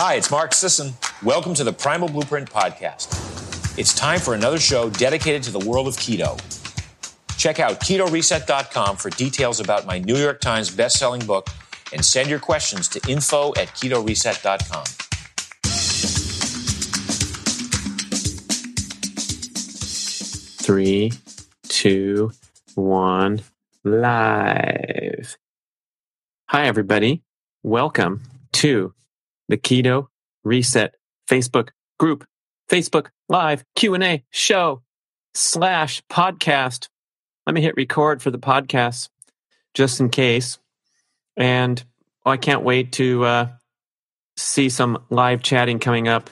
Hi, it's Mark Sisson. Welcome to the Primal Blueprint Podcast. It's time for another show dedicated to the world of keto. Check out ketoreset.com for details about my New York Times best-selling book and send your questions to info at ketoreset.com. Three, two, one, live. Hi, everybody. Welcome to the Keto Reset Facebook group, Facebook Live Q&A show slash podcast. Let me hit record for the podcast just in case. And oh, I can't wait to uh, see some live chatting coming up,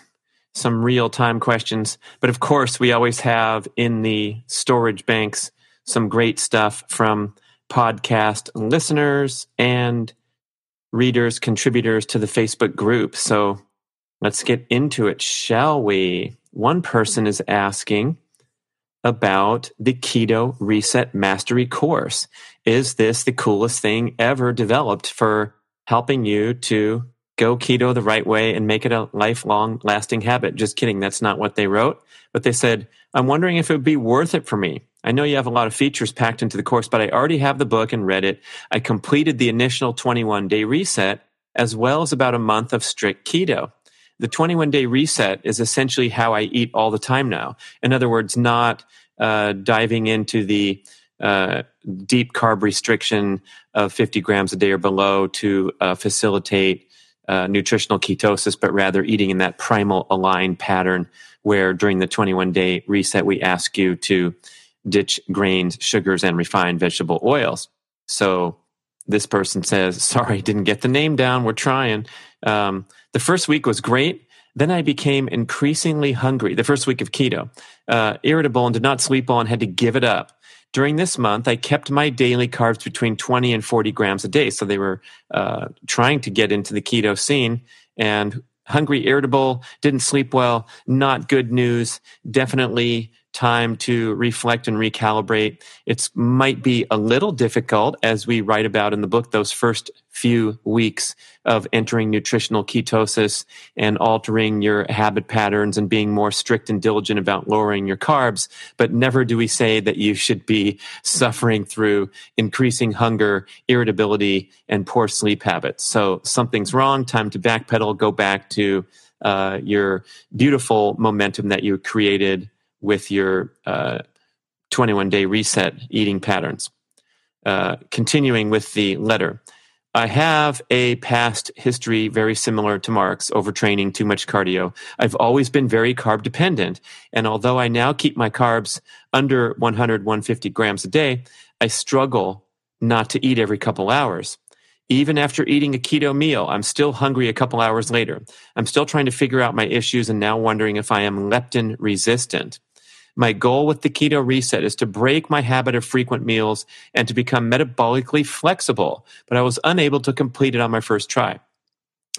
some real time questions. But of course, we always have in the storage banks some great stuff from podcast listeners and readers, contributors to the Facebook group. So let's get into it, shall we? One person is asking about the Keto Reset Mastery course. Is this the coolest thing ever developed for helping you to go keto the right way and make it a lifelong lasting habit? Just kidding. That's not what they wrote. But they said, I'm wondering if it would be worth it for me. I know you have a lot of features packed into the course, but I already have the book and read it. I completed the initial 21 day reset as well as about a month of strict keto. The 21 day reset is essentially how I eat all the time now. In other words, not uh, diving into the uh, deep carb restriction of 50 grams a day or below to uh, facilitate uh, nutritional ketosis, but rather eating in that primal aligned pattern where during the 21 day reset, we ask you to ditch grains, sugars, and refined vegetable oils. So this person says, Sorry, didn't get the name down. We're trying. Um, the first week was great. Then I became increasingly hungry. The first week of keto, uh, irritable, and did not sleep well and had to give it up. During this month, I kept my daily carbs between 20 and 40 grams a day. So they were uh, trying to get into the keto scene and hungry, irritable, didn't sleep well. Not good news. Definitely time to reflect and recalibrate. It might be a little difficult, as we write about in the book, those first few weeks of entering nutritional ketosis and altering your habit patterns and being more strict and diligent about lowering your carbs. But never do we say that you should be suffering through increasing hunger, irritability, and poor sleep habits. So something's wrong. Time to backpedal, go back to uh, your beautiful momentum that you created with your uh, 21 day reset eating patterns. Uh, continuing with the letter. I have a past history very similar to Mark's, overtraining, too much cardio. I've always been very carb dependent. And although I now keep my carbs under 100, 150 grams a day, I struggle not to eat every couple hours. Even after eating a keto meal, I'm still hungry a couple hours later. I'm still trying to figure out my issues and now wondering if I am leptin resistant. My goal with the keto reset is to break my habit of frequent meals and to become metabolically flexible, but I was unable to complete it on my first try.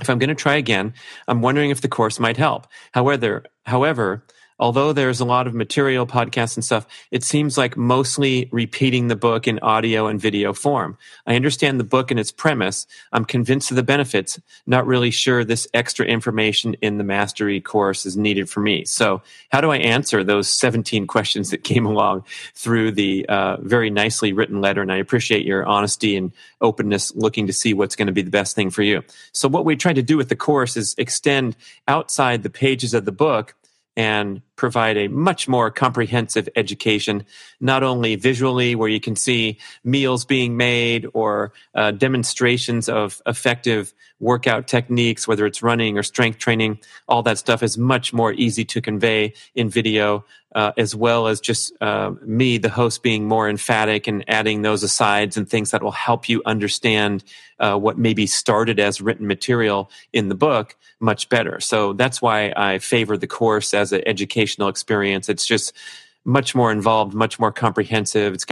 If I'm going to try again, I'm wondering if the course might help. However, however, although there's a lot of material, podcasts and stuff, it seems like mostly repeating the book in audio and video form. I understand the book and its premise. I'm convinced of the benefits, not really sure this extra information in the mastery course is needed for me. So how do I answer those 17 questions that came along through the uh, very nicely written letter? And I appreciate your honesty and openness looking to see what's going to be the best thing for you. So what we try to do with the course is extend outside the pages of the book and provide a much more comprehensive education, not only visually, where you can see meals being made or uh, demonstrations of effective workout techniques, whether it's running or strength training, all that stuff is much more easy to convey in video, uh, as well as just uh, me, the host, being more emphatic and adding those asides and things that will help you understand uh, what maybe started as written material in the book much better. So that's why I favor the course as an educational experience. It's just much more involved, much more comprehensive. It's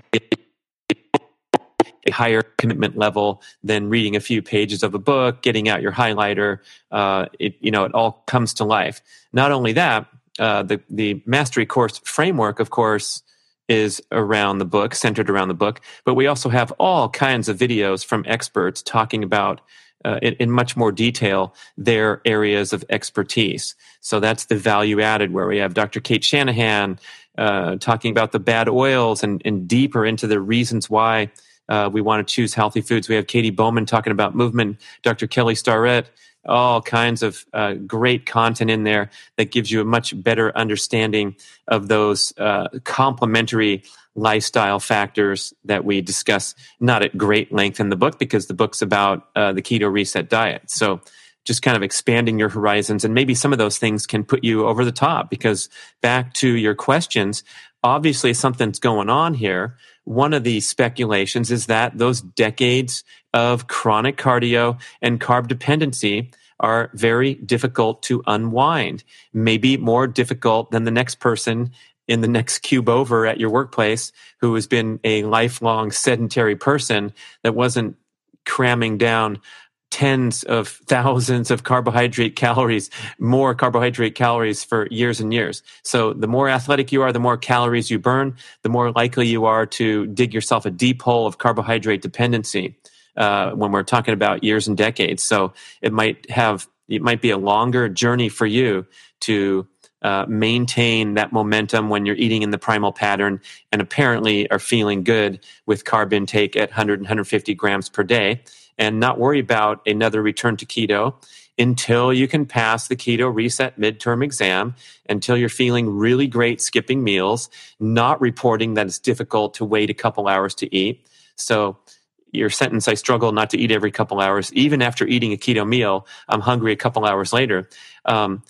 a higher commitment level than reading a few pages of a book, getting out your highlighter. Uh, it, you know, it all comes to life. Not only that, uh, the the mastery course framework, of course, is around the book, centered around the book. But we also have all kinds of videos from experts talking about uh, in, in, much more detail their areas of expertise. So that's the value added, where we have Dr. Cate Shanahan uh, talking about the bad oils and, and deeper into the reasons why uh, we want to choose healthy foods. We have Katy Bowman talking about movement, Dr. Kelly Starrett, all kinds of uh, great content in there that gives you a much better understanding of those uh, complementary lifestyle factors that we discuss not at great length in the book because the book's about uh, the keto reset diet. So just kind of expanding your horizons and maybe some of those things can put you over the top because back to your questions, obviously something's going on here. One of the speculations is that those decades of chronic cardio and carb dependency are very difficult to unwind, maybe more difficult than the next person in the next cube over at your workplace who has been a lifelong sedentary person that wasn't cramming down tens of thousands of carbohydrate calories, more carbohydrate calories for years and years. So the more athletic you are, the more calories you burn, the more likely you are to dig yourself a deep hole of carbohydrate dependency. Uh, when we're talking about years and decades, so it might have it might be a longer journey for you to uh, maintain that momentum when you're eating in the primal pattern and apparently are feeling good with carb intake at 100 and 150 grams per day and not worry about another return to keto until you can pass the keto reset midterm exam, until you're feeling really great skipping meals, not reporting that it's difficult to wait a couple hours to eat. So, your sentence, I struggle not to eat every couple hours. Even after eating a keto meal, I'm hungry a couple hours later. Um,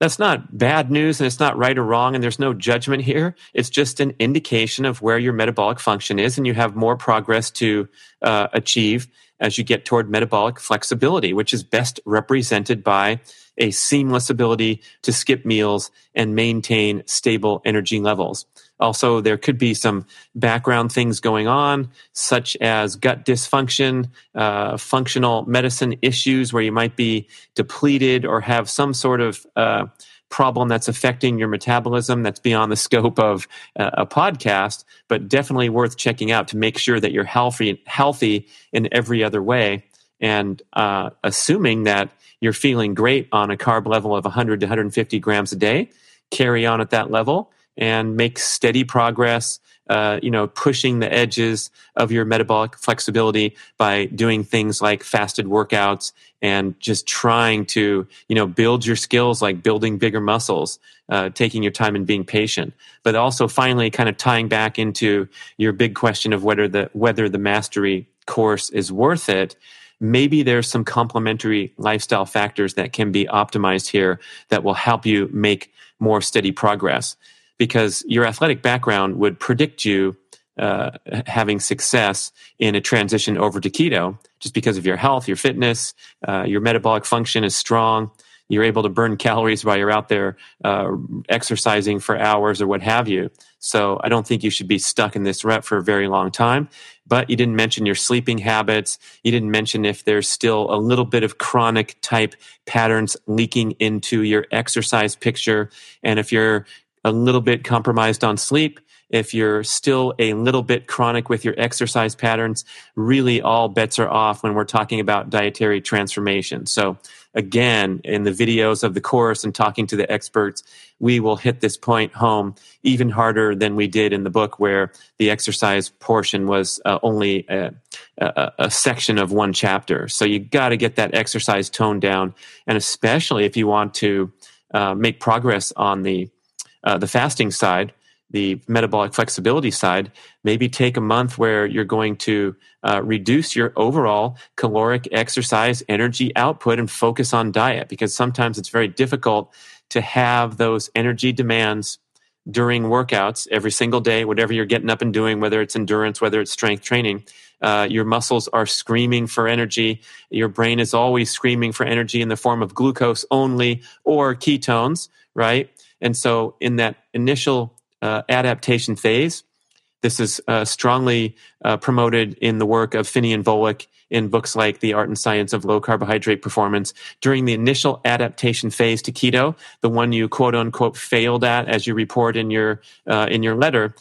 that's not bad news and it's not right or wrong and there's no judgment here. It's just an indication of where your metabolic function is and you have more progress to uh, achieve as you get toward metabolic flexibility, which is best represented by a seamless ability to skip meals and maintain stable energy levels. Also, there could be some background things going on, such as gut dysfunction, uh, functional medicine issues where you might be depleted or have some sort of uh, problem that's affecting your metabolism that's beyond the scope of uh, a podcast, but definitely worth checking out to make sure that you're healthy, healthy in every other way. And uh, assuming that you're feeling great on a carb level of 100 to 150 grams a day, carry on at that level and make steady progress. Uh, you know, pushing the edges of your metabolic flexibility by doing things like fasted workouts and just trying to, you know, build your skills like building bigger muscles, uh, taking your time and being patient, but also finally kind of tying back into your big question of whether the whether the mastery course is worth it maybe there's some complementary lifestyle factors that can be optimized here that will help you make more steady progress because your athletic background would predict you uh, having success in a transition over to keto just because of your health, your fitness, uh, your metabolic function is strong. You're able to burn calories while you're out there uh, exercising for hours or what have you. So I don't think you should be stuck in this rut for a very long time. But you didn't mention your sleeping habits. You didn't mention if there's still a little bit of chronic type patterns leaking into your exercise picture. And if you're a little bit compromised on sleep, if you're still a little bit chronic with your exercise patterns, really all bets are off when we're talking about dietary transformation. So again, in the videos of the course and talking to the experts, we will hit this point home even harder than we did in the book where the exercise portion was uh, only a, a, a, section of one chapter. So you got to get that exercise toned down. And especially if you want to uh, make progress on the uh, the fasting side, the metabolic flexibility side, maybe take a month where you're going to uh, reduce your overall caloric exercise energy output and focus on diet because sometimes it's very difficult to have those energy demands during workouts every single day, whatever you're getting up and doing, whether it's endurance, whether it's strength training. Uh, your muscles are screaming for energy. Your brain is always screaming for energy in the form of glucose only or ketones, right? And so, in that initial uh, adaptation phase, this is uh, strongly uh, promoted in the work of Phinney Volek in books like The Art and Science of Low Carbohydrate Performance. During the initial adaptation phase to keto, the one you quote unquote failed at, as you report in your uh, in your letter,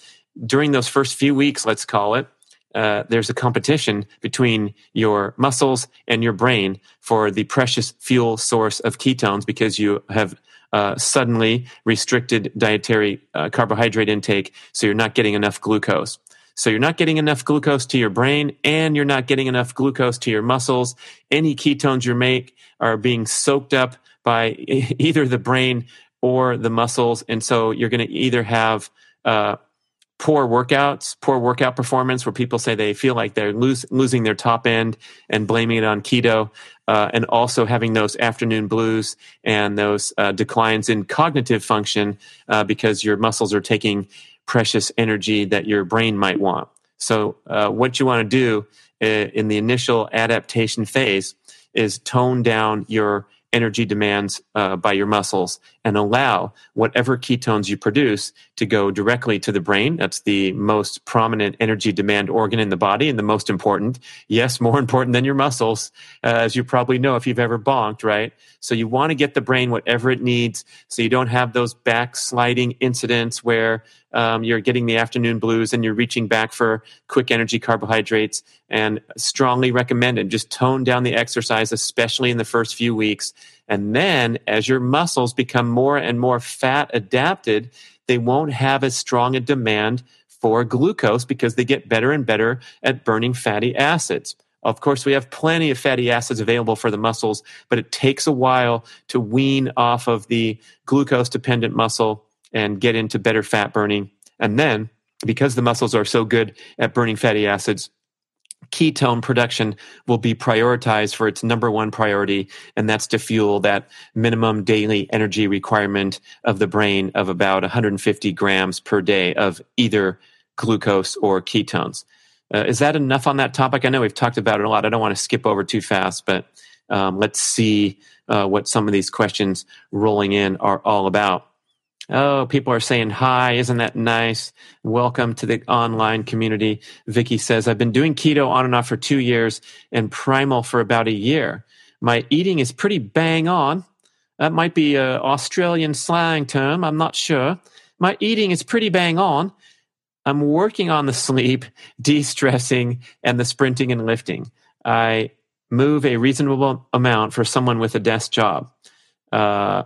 during those first few weeks, let's call it, uh, there's a competition between your muscles and your brain for the precious fuel source of ketones because you have uh, suddenly restricted dietary uh, carbohydrate intake, so you're not getting enough glucose. So you're not getting enough glucose to your brain and you're not getting enough glucose to your muscles. Any ketones you make are being soaked up by either the brain or the muscles. And so you're going to either have uh, poor workouts, poor workout performance, where people say they feel like they're lose, losing their top end and blaming it on keto, uh, and also having those afternoon blues and those uh, declines in cognitive function uh, because your muscles are taking precious energy that your brain might want. So, uh, what you want to do uh, in the initial adaptation phase is tone down your energy demands uh, by your muscles and allow whatever ketones you produce to go directly to the brain. That's the most prominent energy demand organ in the body and the most important. Yes, more important than your muscles, uh, as you probably know if you've ever bonked, right? So you want to get the brain whatever it needs so you don't have those backsliding incidents where um, you're getting the afternoon blues and you're reaching back for quick energy carbohydrates and strongly recommended just tone down the exercise especially in the first few weeks and then as your muscles become more and more fat adapted they won't have as strong a demand for glucose because they get better and better at burning fatty acids of course, we have plenty of fatty acids available for the muscles, but it takes a while to wean off of the glucose dependent muscle and get into better fat burning. And then, because the muscles are so good at burning fatty acids, ketone production will be prioritized for its number one priority, and that's to fuel that minimum daily energy requirement of the brain of about 150 grams per day of either glucose or ketones. Uh, is that enough on that topic? I know we've talked about it a lot. I don't want to skip over too fast, but um, let's see uh, what some of these questions rolling in are all about. Oh, people are saying hi. Isn't that nice? Welcome to the online community. Vicky says, I've been doing keto on and off for two years and primal for about a year. My eating is pretty bang on. That might be an Australian slang term. I'm not sure. My eating is pretty bang on. I'm working on the sleep, de stressing, and the sprinting and lifting. I move a reasonable amount for someone with a desk job. Uh,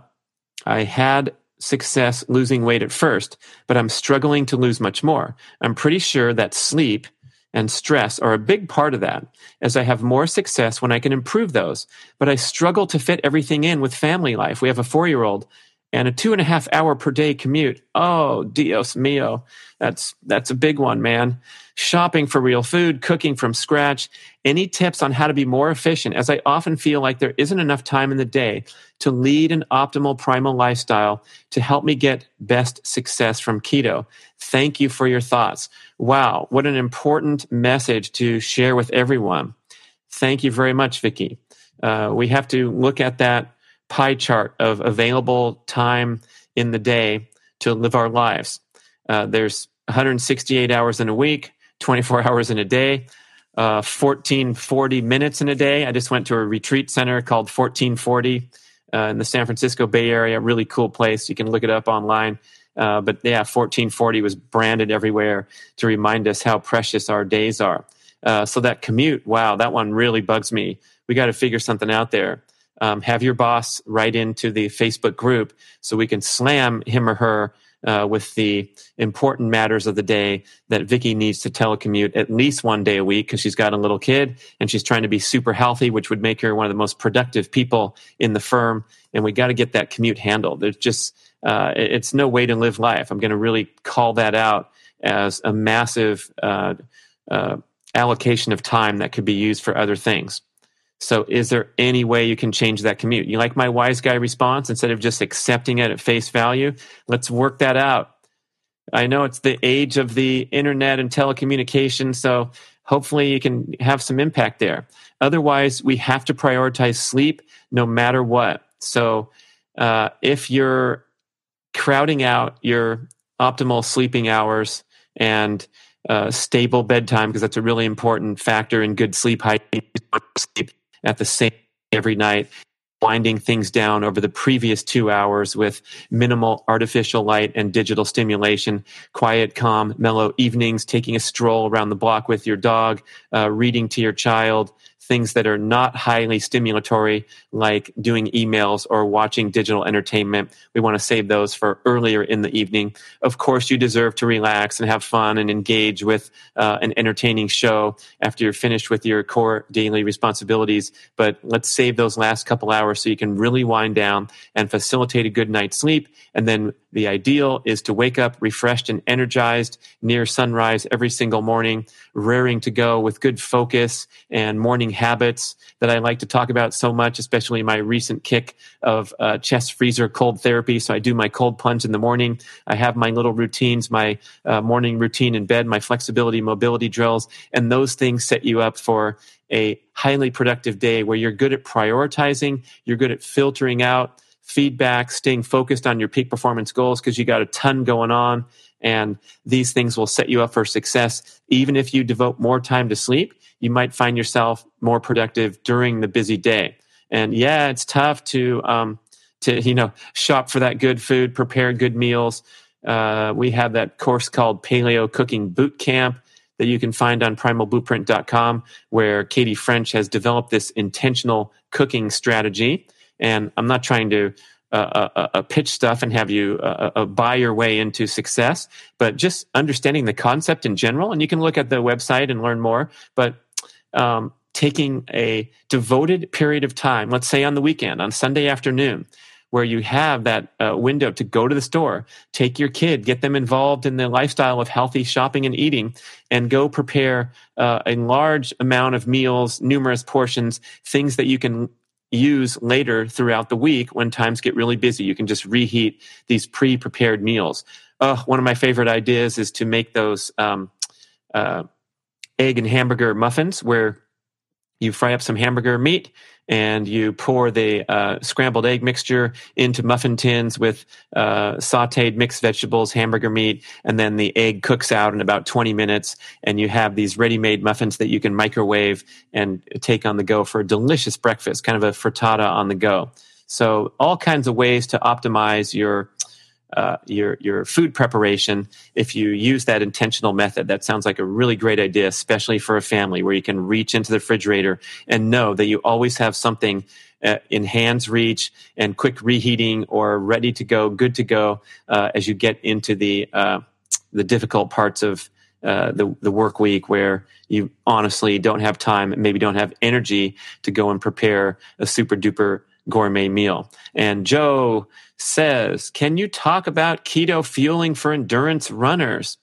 I had success losing weight at first, but I'm struggling to lose much more. I'm pretty sure that sleep and stress are a big part of that, as I have more success when I can improve those. But I struggle to fit everything in with family life. We have a four year old and a two and a half hour per day commute. Oh, Dios mio. That's, that's a big one, man. Shopping for real food, cooking from scratch. Any tips on how to be more efficient as I often feel like there isn't enough time in the day to lead an optimal primal lifestyle to help me get best success from keto. Thank you for your thoughts. Wow. What an important message to share with everyone. Thank you very much, Vicky. Uh, we have to look at that pie chart of available time in the day to live our lives. Uh, there's 168 hours in a week, 24 hours in a day, uh, 1440 minutes in a day. I just went to a retreat center called 1440 uh, in the San Francisco Bay Area. Really cool place. You can look it up online. Uh, but yeah, 1440 was branded everywhere to remind us how precious our days are. Uh, so that commute, wow, that one really bugs me. We got to figure something out there um, have your boss write into the Facebook group so we can slam him or her uh, with the important matters of the day that Vicky needs to telecommute at least one day a week because she's got a little kid and she's trying to be super healthy, which would make her one of the most productive people in the firm. And we got to get that commute handled. There's just, uh, it's no way to live life. I'm going to really call that out as a massive uh, uh allocation of time that could be used for other things. So, is there any way you can change that commute? You like my wise guy response instead of just accepting it at face value? Let's work that out. I know it's the age of the internet and telecommunication, so hopefully you can have some impact there. Otherwise, we have to prioritize sleep no matter what. So, uh, if you're crowding out your optimal sleeping hours and uh, stable bedtime, because that's a really important factor in good sleep hygiene, at the same every night winding things down over the previous two hours with minimal artificial light and digital stimulation, quiet, calm, mellow evenings, taking a stroll around the block with your dog, uh, reading to your child, things that are not highly stimulatory, like doing emails or watching digital entertainment. We want to save those for earlier in the evening. Of course, you deserve to relax and have fun and engage with uh, an entertaining show after you're finished with your core daily responsibilities. But let's save those last couple hours so you can really wind down and facilitate a good night's sleep. And then the ideal is to wake up refreshed and energized near sunrise every single morning, raring to go with good focus and morning habits that I like to talk about so much, especially my recent kick of uh, chest freezer cold therapy. So I do my cold plunge in the morning. I have my little routines, my uh, morning routine in bed, my flexibility, mobility drills, and those things set you up for a highly productive day where you're good at prioritizing, you're good at filtering out feedback, staying focused on your peak performance goals because you got a ton going on. And these things will set you up for success. Even if you devote more time to sleep, you might find yourself more productive during the busy day. And yeah, it's tough to, um, to, you know, shop for that good food, prepare good meals. Uh, we have that course called Paleo Cooking Boot Camp that you can find on primalblueprint.com, where Katie French has developed this intentional cooking strategy. And I'm not trying to uh, uh, uh, uh pitch stuff and have you uh, buy your way into success, but just understanding the concept in general. And you can look at the website and learn more. But um, taking a devoted period of time, let's say on the weekend, on Sunday afternoon, where you have that uh, window to go to the store, take your kid, get them involved in the lifestyle of healthy shopping and eating, and go prepare uh, a large amount of meals, numerous portions, things that you can use later throughout the week when times get really busy. You can just reheat these pre prepared meals. Oh, one of my favorite ideas is to make those um, uh, egg and hamburger muffins where you fry up some hamburger meat and you pour the uh, scrambled egg mixture into muffin tins with uh, sauteed mixed vegetables, hamburger meat, and then the egg cooks out in about 20 minutes. And you have these ready made muffins that you can microwave and take on the go for a delicious breakfast, kind of a frittata on the go. So, all kinds of ways to optimize your uh, your your food preparation if you use that intentional method. That sounds like a really great idea, especially for a family where you can reach into the refrigerator and know that you always have something uh, in hands reach and quick reheating or ready to go, good to go uh, as you get into the uh, the difficult parts of uh, the the work week where you honestly don't have time, maybe don't have energy to go and prepare a super duper gourmet meal. And Joe says, Can you talk about keto fueling for endurance runners?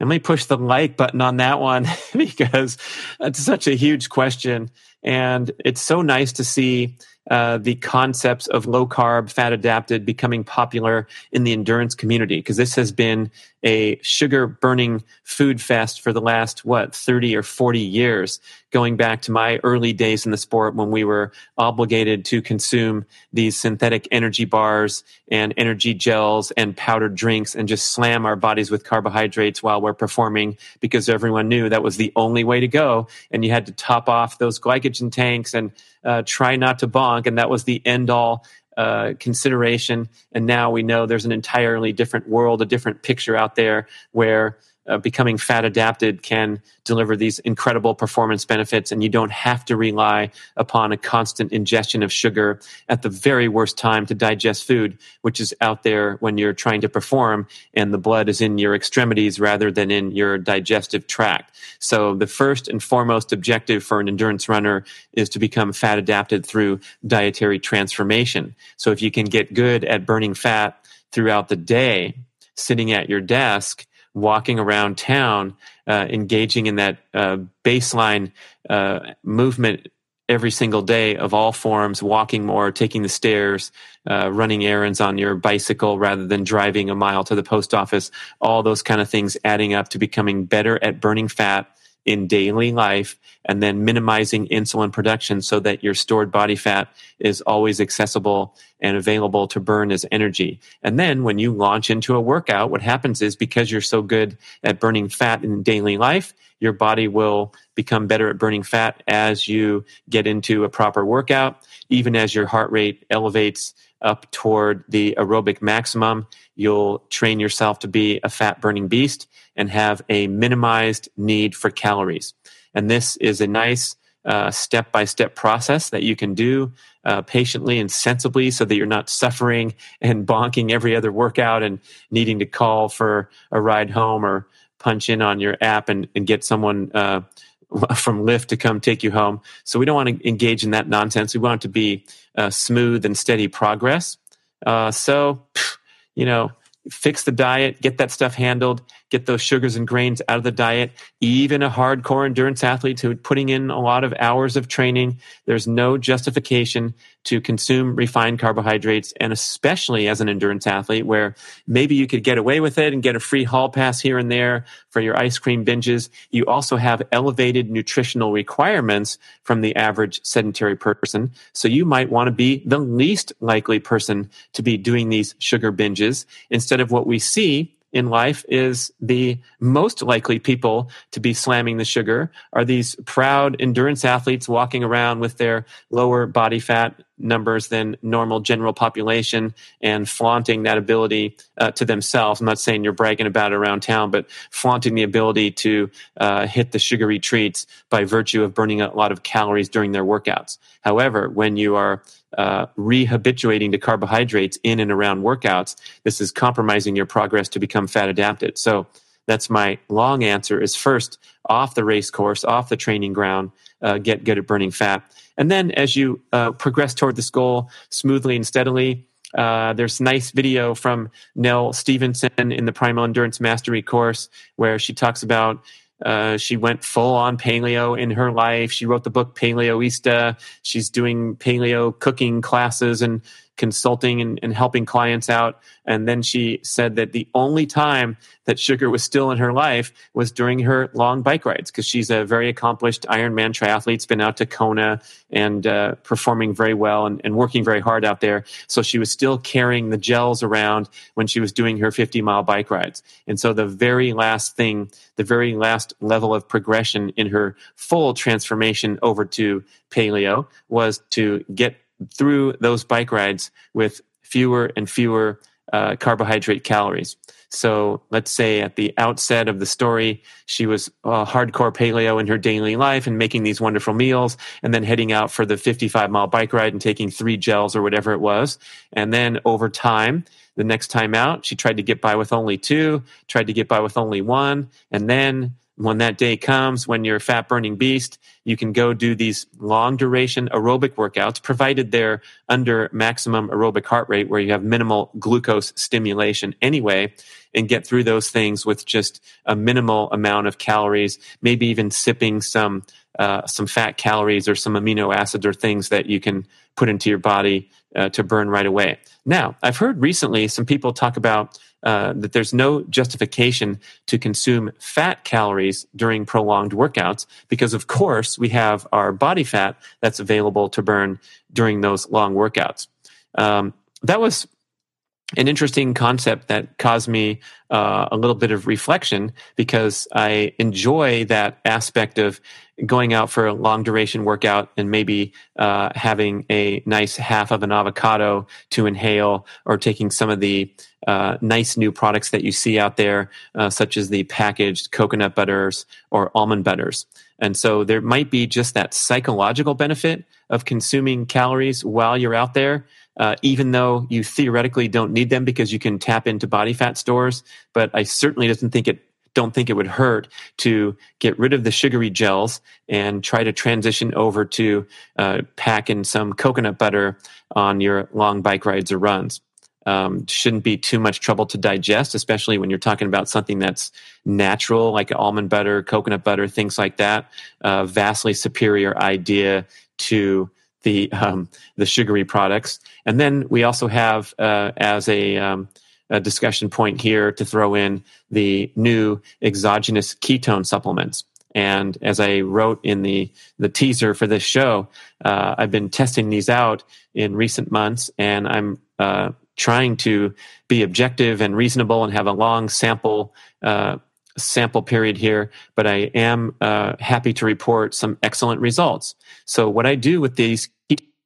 And let me push the like button on that one because that's such a huge question. And it's so nice to see uh, the concepts of low carb, fat adapted becoming popular in the endurance community because this has been a sugar burning food fest for the last, what, 30 or 40 years, going back to my early days in the sport when we were obligated to consume these synthetic energy bars and energy gels and powdered drinks and just slam our bodies with carbohydrates while we're performing because everyone knew that was the only way to go. And you had to top off those glycogen tanks and uh, try not to bonk. And that was the end all uh, consideration. And now we know there's an entirely different world, a different picture out there where uh, becoming fat adapted can deliver these incredible performance benefits, and you don't have to rely upon a constant ingestion of sugar at the very worst time to digest food, which is out there when you're trying to perform and the blood is in your extremities rather than in your digestive tract. So, the first and foremost objective for an endurance runner is to become fat adapted through dietary transformation. So, if you can get good at burning fat throughout the day, sitting at your desk, walking around town, uh, engaging in that uh, baseline uh, movement every single day of all forms, walking more, taking the stairs, uh, running errands on your bicycle rather than driving a mile to the post office, all those kind of things adding up to becoming better at burning fat in daily life and then minimizing insulin production so that your stored body fat is always accessible and available to burn as energy. And then when you launch into a workout, what happens is because you're so good at burning fat in daily life, your body will become better at burning fat as you get into a proper workout. Even as your heart rate elevates up toward the aerobic maximum, you'll train yourself to be a fat burning beast and have a minimized need for calories. And this is a nice step by step process that you can do uh, patiently and sensibly so that you're not suffering and bonking every other workout and needing to call for a ride home or punch in on your app and, and get someone uh, from Lyft to come take you home. So we don't want to engage in that nonsense. We want it to be uh, smooth and steady progress. Uh, so, you know, fix the diet, get that stuff handled, get those sugars and grains out of the diet. Even a hardcore endurance athlete who putting in a lot of hours of training, there's no justification to consume refined carbohydrates. And especially as an endurance athlete where maybe you could get away with it and get a free hall pass here and there for your ice cream binges. You also have elevated nutritional requirements from the average sedentary person. So you might want to be the least likely person to be doing these sugar binges instead of what we see in life is the most likely people to be slamming the sugar are these proud endurance athletes walking around with their lower body fat numbers than normal general population and flaunting that ability uh, to themselves. I'm not saying you're bragging about it around town, but flaunting the ability to uh, hit the sugary treats by virtue of burning a lot of calories during their workouts. However, when you are uh, rehabituating to carbohydrates in and around workouts, this is compromising your progress to become fat adapted. So that's my long answer is first off the race course, off the training ground, uh, get good at burning fat. And then as you uh, progress toward this goal smoothly and steadily, uh, there's nice video from Nell Stephenson in the Primal Endurance Mastery course where she talks about uh, she went full on paleo in her life. She wrote the book Paleoista. She's doing paleo cooking classes and consulting and, and, helping clients out. And then she said that the only time that sugar was still in her life was during her long bike rides because she's a very accomplished Ironman triathlete, been out to Kona and uh, performing very well and, and, working very hard out there. So she was still carrying the gels around when she was doing her 50 mile bike rides. And so the very last thing, the very last level of progression in her full transformation over to paleo was to get through those bike rides with fewer and fewer uh, carbohydrate calories. So let's say at the outset of the story, she was uh, hardcore paleo in her daily life and making these wonderful meals and then heading out for the 55 mile bike ride and taking three gels or whatever it was. And then over time, the next time out, she tried to get by with only two, tried to get by with only one. And then when that day comes, when you're a fat burning beast, you can go do these long duration aerobic workouts, provided they're under maximum aerobic heart rate where you have minimal glucose stimulation anyway, and get through those things with just a minimal amount of calories, maybe even sipping some, uh, some fat calories or some amino acids or things that you can put into your body uh, to burn right away. Now, I've heard recently some people talk about uh, that there's no justification to consume fat calories during prolonged workouts because, of course, we have our body fat that's available to burn during those long workouts. Um, that was an interesting concept that caused me uh, a little bit of reflection because I enjoy that aspect of going out for a long duration workout and maybe uh, having a nice half of an avocado to inhale or taking some of the uh, nice new products that you see out there, uh, such as the packaged coconut butters or almond butters. And so there might be just that psychological benefit of consuming calories while you're out there uh, even though you theoretically don't need them because you can tap into body fat stores. But I certainly doesn't think it don't think it would hurt to get rid of the sugary gels and try to transition over to uh, pack in some coconut butter on your long bike rides or runs. Um, shouldn't be too much trouble to digest, especially when you're talking about something that's natural, like almond butter, coconut butter, things like that. Uh, vastly superior idea to the um, the sugary products. And then we also have uh, as a, um, a, discussion point here to throw in the new exogenous ketone supplements. And as I wrote in the the teaser for this show, uh, I've been testing these out in recent months, and I'm uh, trying to be objective and reasonable and have a long sample uh, sample period here, but I am uh, happy to report some excellent results. So, what I do with these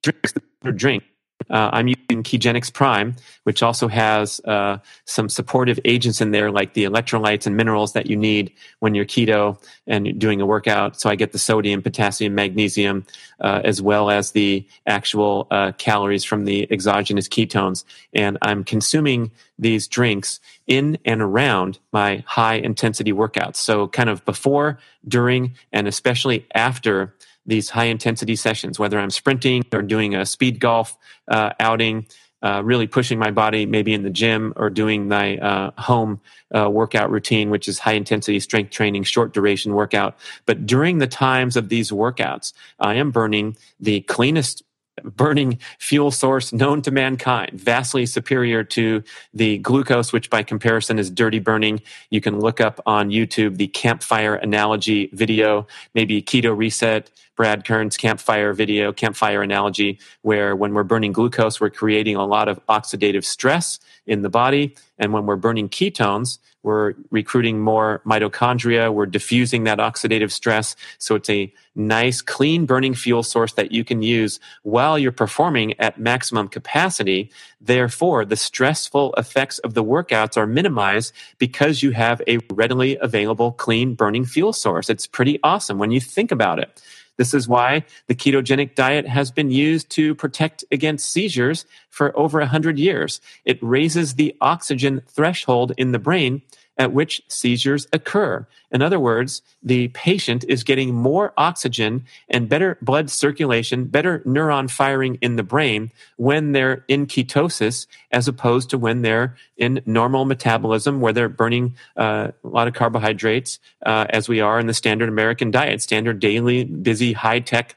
drinks, or drink uh, I'm using Kegenix Prime, which also has uh, some supportive agents in there, like the electrolytes and minerals that you need when you're keto and doing a workout. So I get the sodium, potassium, magnesium, uh, as well as the actual uh, calories from the exogenous ketones. And I'm consuming these drinks in and around my high intensity workouts. So kind of before, during, and especially after these high intensity sessions, whether I'm sprinting or doing a speed golf uh, outing, uh, really pushing my body maybe in the gym or doing my uh, home uh, workout routine, which is high intensity strength training, short duration workout. But during the times of these workouts, I am burning the cleanest burning fuel source known to mankind, vastly superior to the glucose, which by comparison is dirty burning. You can look up on YouTube the campfire analogy video, maybe keto reset, Brad Kearns campfire video, campfire analogy, where when we're burning glucose, we're creating a lot of oxidative stress in the body. And when we're burning ketones, we're recruiting more mitochondria. We're diffusing that oxidative stress. So it's a nice, clean burning fuel source that you can use while you're performing at maximum capacity. Therefore, the stressful effects of the workouts are minimized because you have a readily available, clean burning fuel source. It's pretty awesome when you think about it. This is why the ketogenic diet has been used to protect against seizures for over 100 years. It raises the oxygen threshold in the brain at which seizures occur. In other words, the patient is getting more oxygen and better blood circulation, better neuron firing in the brain when they're in ketosis as opposed to when they're in normal metabolism where they're burning uh, a lot of carbohydrates uh, as we are in the standard American diet, standard daily, busy, high tech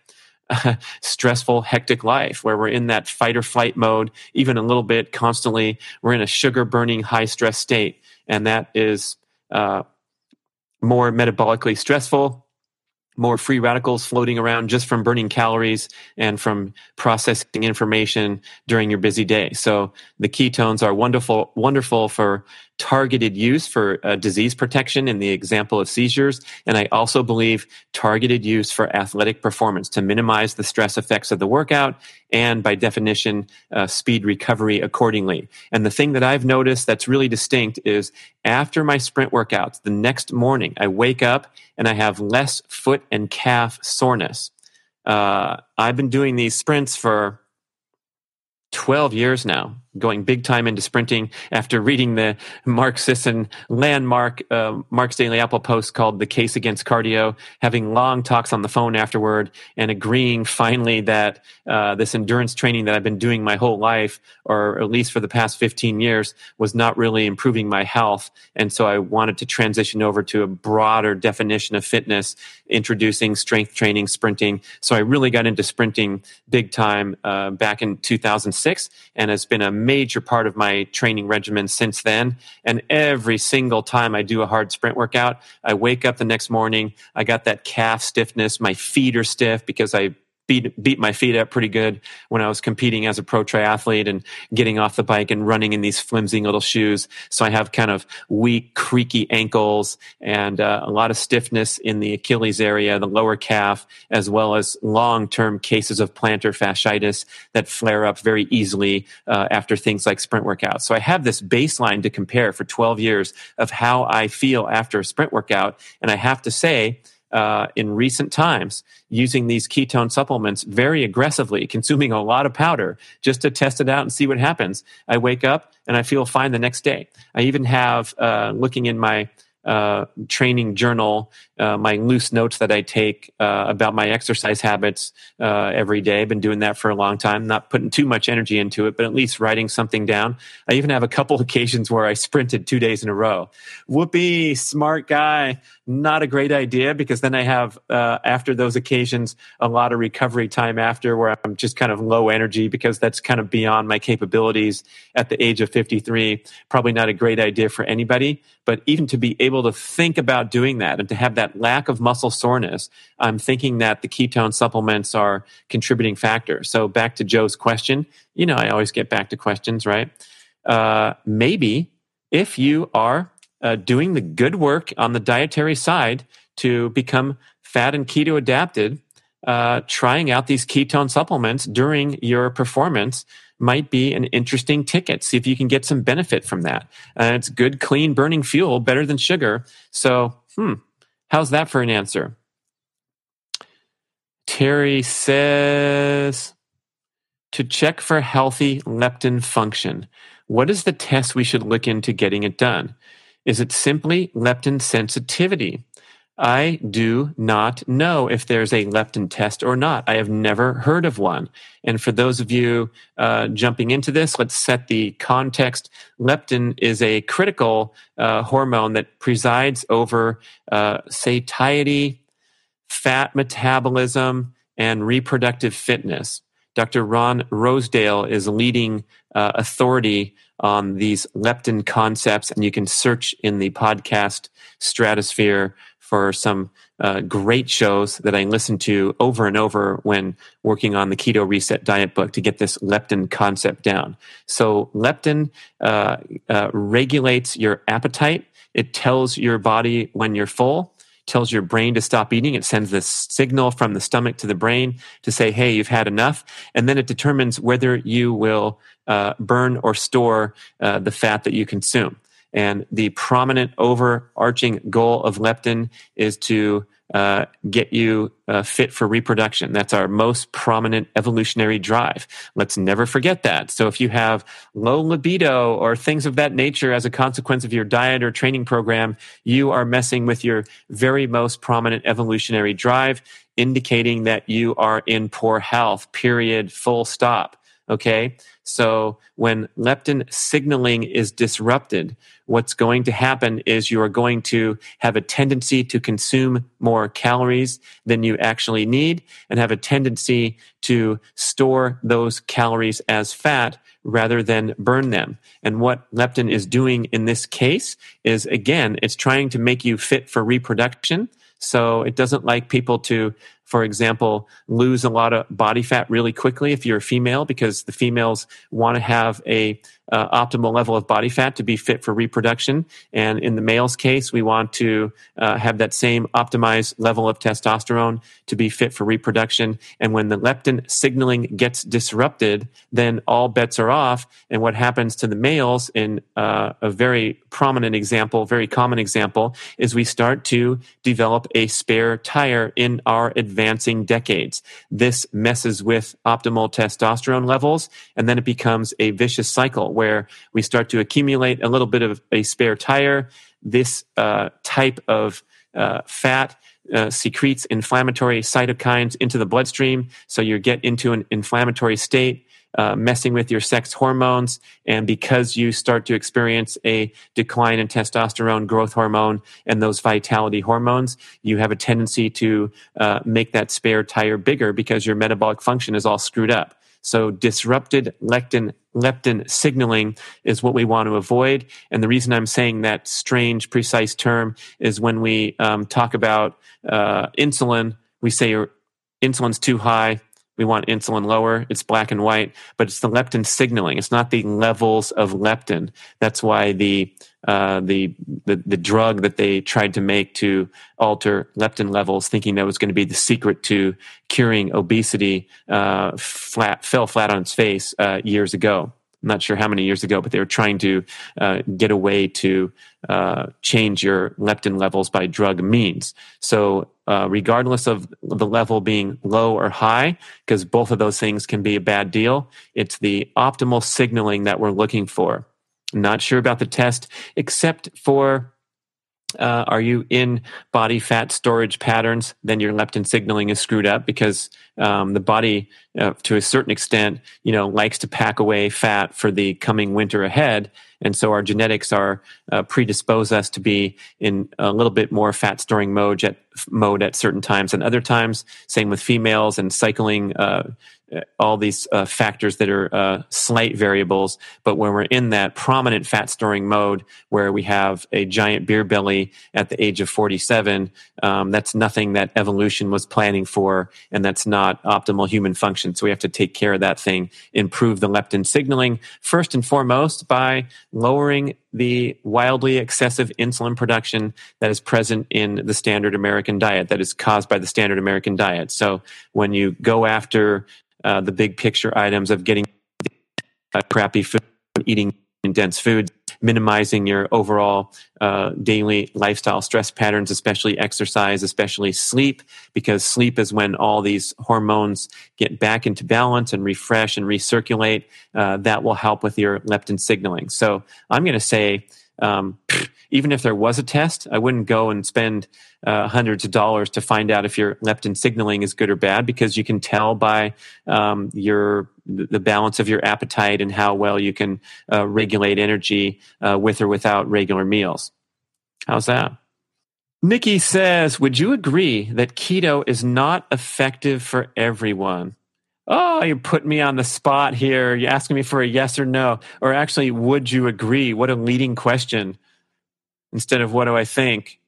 stressful, hectic life where we're in that fight or flight mode, even a little bit constantly. We're in a sugar burning, high stress state and that is uh, more metabolically stressful more free radicals floating around just from burning calories and from processing information during your busy day. So the ketones are wonderful, wonderful for targeted use for uh, disease protection in the example of seizures. And I also believe targeted use for athletic performance to minimize the stress effects of the workout and by definition, uh, speed recovery accordingly. And the thing that I've noticed that's really distinct is after my sprint workouts, the next morning, I wake up and I have less foot and calf soreness. Uh, I've been doing these sprints for 12 years now going big time into sprinting after reading the Mark Sisson landmark uh, Mark's Daily Apple post called The Case Against Cardio, having long talks on the phone afterward and agreeing finally that uh, this endurance training that I've been doing my whole life, or at least for the past 15 years, was not really improving my health. And so I wanted to transition over to a broader definition of fitness, introducing strength training, sprinting. So I really got into sprinting big time uh, back in 2006 and has been a major part of my training regimen since then. And every single time I do a hard sprint workout, I wake up the next morning, I got that calf stiffness, my feet are stiff because I beat beat my feet up pretty good when I was competing as a pro triathlete and getting off the bike and running in these flimsy little shoes. So I have kind of weak, creaky ankles and uh, a lot of stiffness in the Achilles area, the lower calf, as well as long term cases of plantar fasciitis that flare up very easily uh, after things like sprint workouts. So I have this baseline to compare for 12 years of how I feel after a sprint workout, and I have to say uh, in recent times using these ketone supplements very aggressively, consuming a lot of powder just to test it out and see what happens. I wake up and I feel fine the next day. I even have, uh, looking in my uh, training journal, uh, my loose notes that I take uh, about my exercise habits uh, every day. I've been doing that for a long time, not putting too much energy into it, but at least writing something down. I even have a couple occasions where I sprinted two days in a row. Whoopee, smart guy. Not a great idea because then I have, uh, after those occasions, a lot of recovery time after where I'm just kind of low energy because that's kind of beyond my capabilities at the age of 53. Probably not a great idea for anybody, but even to be able to think about doing that and to have that lack of muscle soreness, I'm thinking that the ketone supplements are contributing factor. So back to Joe's question, you know, I always get back to questions, right? Uh, maybe if you are uh, doing the good work on the dietary side to become fat and keto adapted, uh, trying out these ketone supplements during your performance might be an interesting ticket. See if you can get some benefit from that. Uh, it's good, clean, burning fuel, better than sugar. So, hmm, how's that for an answer? Terry says to check for healthy leptin function. What is the test we should look into getting it done? Is it simply leptin sensitivity? I do not know if there's a leptin test or not. I have never heard of one. And for those of you uh, jumping into this, let's set the context. Leptin is a critical uh, hormone that presides over uh, satiety, fat metabolism, and reproductive fitness. Dr. Ron Rosedale is leading uh, authority on these leptin concepts, and you can search in the podcast stratosphere for some uh, great shows that I listen to over and over when working on the Keto Reset Diet book to get this leptin concept down. So, leptin uh, uh, regulates your appetite. It tells your body when you're full tells your brain to stop eating. It sends this signal from the stomach to the brain to say, hey, you've had enough. And then it determines whether you will uh, burn or store uh, the fat that you consume. And the prominent overarching goal of leptin is to uh, get you uh, fit for reproduction. That's our most prominent evolutionary drive. Let's never forget that. So if you have low libido or things of that nature as a consequence of your diet or training program, you are messing with your very most prominent evolutionary drive, indicating that you are in poor health, period, full stop. Okay. So when leptin signaling is disrupted, what's going to happen is you are going to have a tendency to consume more calories than you actually need and have a tendency to store those calories as fat rather than burn them. And what leptin is doing in this case is again, it's trying to make you fit for reproduction. So it doesn't like people to for example, lose a lot of body fat really quickly if you're a female because the females want to have a uh, optimal level of body fat to be fit for reproduction. And in the male's case, we want to uh, have that same optimized level of testosterone to be fit for reproduction. And when the leptin signaling gets disrupted, then all bets are off. And what happens to the males in uh, a very prominent example, very common example, is we start to develop a spare tire in our advancing decades. This messes with optimal testosterone levels, and then it becomes a vicious cycle where we start to accumulate a little bit of a spare tire. This uh, type of uh, fat uh, secretes inflammatory cytokines into the bloodstream, so you get into an inflammatory state uh, messing with your sex hormones. And because you start to experience a decline in testosterone, growth hormone, and those vitality hormones, you have a tendency to uh, make that spare tire bigger because your metabolic function is all screwed up. So disrupted leptin leptin signaling is what we want to avoid. And the reason I'm saying that strange, precise term is when we um, talk about uh, insulin, we say insulin's too high we want insulin lower. It's black and white, but it's the leptin signaling. It's not the levels of leptin. That's why the uh, the, the the drug that they tried to make to alter leptin levels, thinking that was going to be the secret to curing obesity, uh, flat fell flat on its face uh, years ago. I'm not sure how many years ago, but they were trying to uh, get a way to uh, change your leptin levels by drug means. So, uh, regardless of the level being low or high, because both of those things can be a bad deal, it's the optimal signaling that we're looking for. not sure about the test, except for uh, are you in body fat storage patterns, then your leptin signaling is screwed up because um, the body, uh, to a certain extent, you know, likes to pack away fat for the coming winter ahead, and so our genetics are uh, predispose us to be in a little bit more fat storing mode at mode at certain times, and other times, same with females and cycling uh, all these uh, factors that are uh, slight variables. But when we're in that prominent fat storing mode where we have a giant beer belly at the age of 47, um, that's nothing that evolution was planning for, and that's not optimal human function. So we have to take care of that thing, improve the leptin signaling first and foremost by lowering the wildly excessive insulin production that is present in the standard American diet, that is caused by the standard American diet. So when you go after uh, the big picture items of getting uh, crappy food, eating dense foods, minimizing your overall uh, daily lifestyle stress patterns, especially exercise, especially sleep, because sleep is when all these hormones get back into balance and refresh and recirculate. Uh, that will help with your leptin signaling. So I'm going to say, um, even if there was a test, I wouldn't go and spend uh, hundreds of dollars to find out if your leptin signaling is good or bad because you can tell by um, your the balance of your appetite and how well you can uh, regulate energy uh, with or without regular meals. How's that? Nikki says, Would you agree that keto is not effective for everyone? Oh, you put me on the spot here. You're asking me for a yes or no. Or actually, would you agree? What a leading question. Instead of what do I think?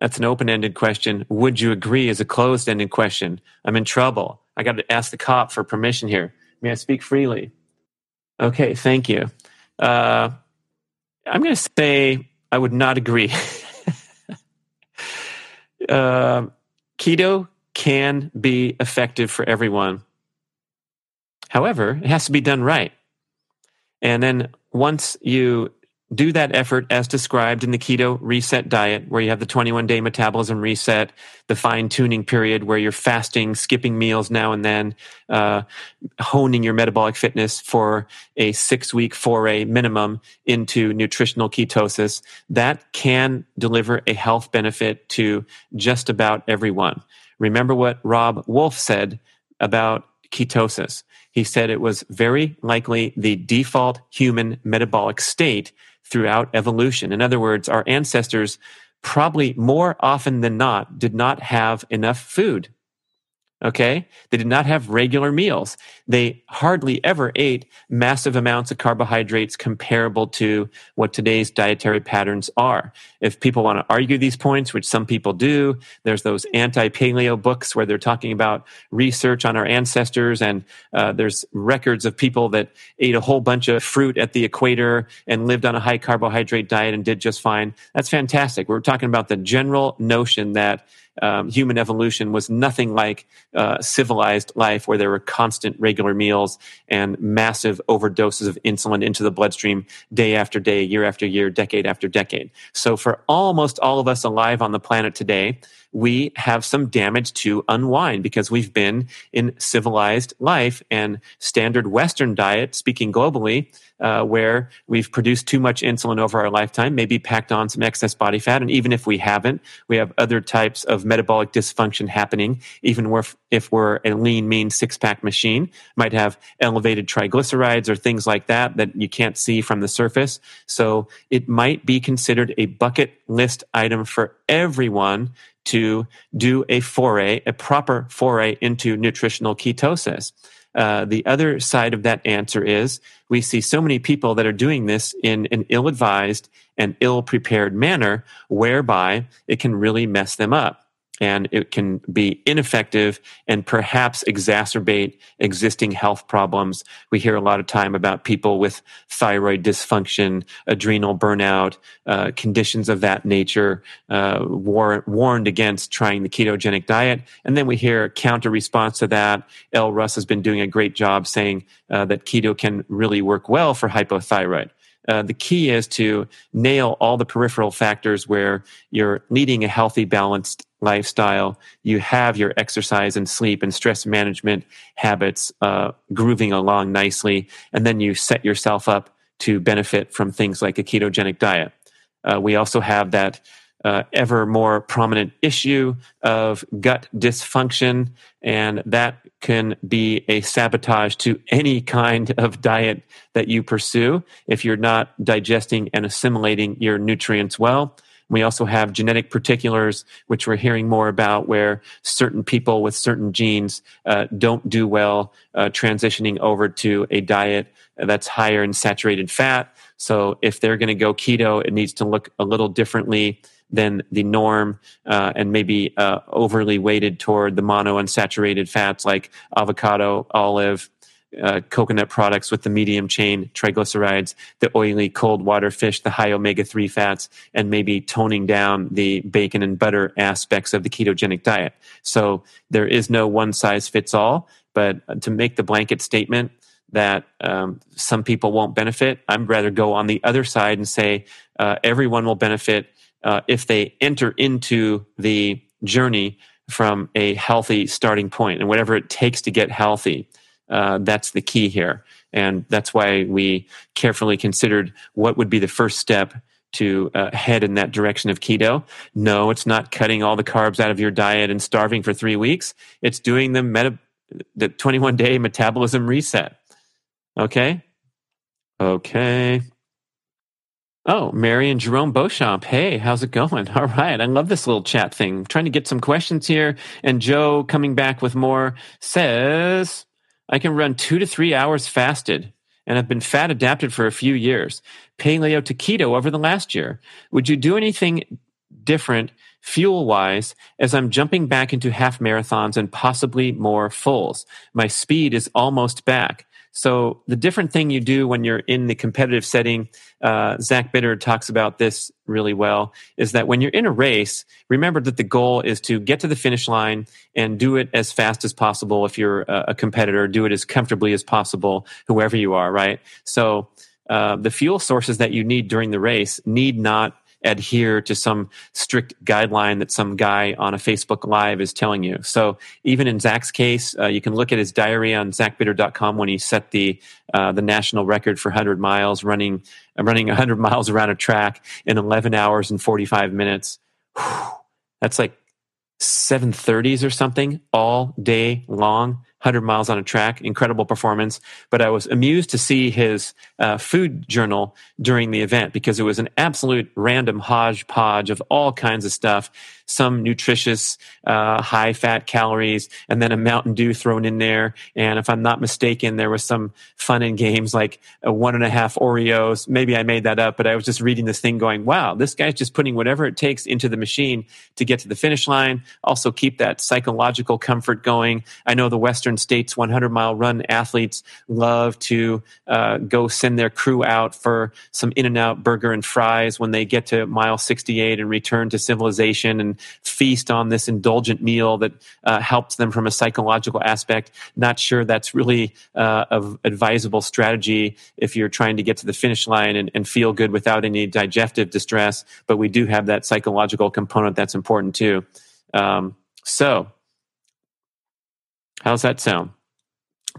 That's an open ended question. Would you agree is a closed ended question. I'm in trouble. I got to ask the cop for permission here. May I speak freely? Okay, thank you. Uh, I'm going to say I would not agree. uh, keto can be effective for everyone. However, it has to be done right. And then once you do that effort as described in the keto reset diet, where you have the 21 day metabolism reset, the fine tuning period where you're fasting, skipping meals now and then, uh, honing your metabolic fitness for a six week foray minimum into nutritional ketosis. That can deliver a health benefit to just about everyone. Remember what Robb Wolf said about ketosis. He said it was very likely the default human metabolic state throughout evolution. In other words, our ancestors probably more often than not did not have enough food. Okay. They did not have regular meals. They hardly ever ate massive amounts of carbohydrates comparable to what today's dietary patterns are. If people want to argue these points, which some people do, there's those anti-paleo books where they're talking about research on our ancestors and uh, there's records of people that ate a whole bunch of fruit at the equator and lived on a high carbohydrate diet and did just fine. That's fantastic. We're talking about the general notion that um, human evolution was nothing like uh, civilized life where there were constant regular meals and massive overdoses of insulin into the bloodstream day after day, year after year, decade after decade. So for almost all of us alive on the planet today, we have some damage to unwind because we've been in civilized life and standard Western diet, speaking globally, uh, where we've produced too much insulin over our lifetime, maybe packed on some excess body fat. And even if we haven't, we have other types of metabolic dysfunction happening, even if, if we're a lean, mean six pack machine, might have elevated triglycerides or things like that that you can't see from the surface. So it might be considered a bucket list item for everyone to do a foray, a proper foray into nutritional ketosis. Uh, the other side of that answer is we see so many people that are doing this in an ill advised and ill prepared manner, whereby it can really mess them up and it can be ineffective and perhaps exacerbate existing health problems. We hear a lot of time about people with thyroid dysfunction, adrenal burnout, uh, conditions of that nature, uh, war- warned against trying the ketogenic diet. And then we hear counter response to that. Elle Russ has been doing a great job saying uh, that keto can really work well for hypothyroid. Uh, the key is to nail all the peripheral factors where you're leading a healthy, balanced lifestyle, you have your exercise and sleep and stress management habits uh, grooving along nicely, and then you set yourself up to benefit from things like a ketogenic diet. Uh, we also have that uh, ever more prominent issue of gut dysfunction, and that can be a sabotage to any kind of diet that you pursue if you're not digesting and assimilating your nutrients well. We also have genetic particulars, which we're hearing more about, where certain people with certain genes uh, don't do well uh, transitioning over to a diet that's higher in saturated fat. So if they're going to go keto, it needs to look a little differently than the norm uh, and maybe uh, overly weighted toward the mono unsaturated fats like avocado, olive, uh, coconut products with the medium chain triglycerides, the oily cold water fish, the high omega 3 fats, and maybe toning down the bacon and butter aspects of the ketogenic diet. So there is no one size fits all, but to make the blanket statement that um, some people won't benefit, I'd rather go on the other side and say uh, everyone will benefit uh, if they enter into the journey from a healthy starting point and whatever it takes to get healthy. Uh, that's the key here. And that's why we carefully considered what would be the first step to uh, head in that direction of keto. No, it's not cutting all the carbs out of your diet and starving for three weeks. It's doing the, meta- the 21 day metabolism reset. Okay? Okay. Oh, Mary and Jerome Beauchamp. Hey, how's it going? All right. I love this little chat thing. I'm trying to get some questions here. And Joe coming back with more says, I can run two to three hours fasted and I've been fat adapted for a few years, paleo to keto over the last year. Would you do anything different fuel wise as I'm jumping back into half marathons and possibly more fulls? My speed is almost back. So the different thing you do when you're in the competitive setting, uh, Zach Bitter talks about this really well, is that when you're in a race, remember that the goal is to get to the finish line and do it as fast as possible. If you're a, competitor, do it as comfortably as possible, whoever you are, right? So uh, the fuel sources that you need during the race need not adhere to some strict guideline that some guy on a Facebook Live is telling you. So even in Zach's case, uh, you can look at his diary on zachbitter.com when he set the uh, the national record for 100 miles, running uh, running 100 miles around a track in 11 hours and 45 minutes. Whew, that's like 730s or something all day long. 100 miles on a track, incredible performance. But I was amused to see his uh, food journal during the event because it was an absolute random hodgepodge of all kinds of stuff some nutritious, uh, high fat calories, and then a Mountain Dew thrown in there. And if I'm not mistaken, there was some fun and games like a one and a half Oreos. Maybe I made that up, but I was just reading this thing going, wow, this guy's just putting whatever it takes into the machine to get to the finish line. Also keep that psychological comfort going. I know the Western States 100 mile run athletes love to uh, go send their crew out for some in and out burger and fries when they get to mile 68 and return to civilization and feast on this indulgent meal that uh, helps them from a psychological aspect. Not sure that's really uh, a advisable strategy if you're trying to get to the finish line and, and feel good without any digestive distress. But we do have that psychological component that's important too. Um, so, how's that sound?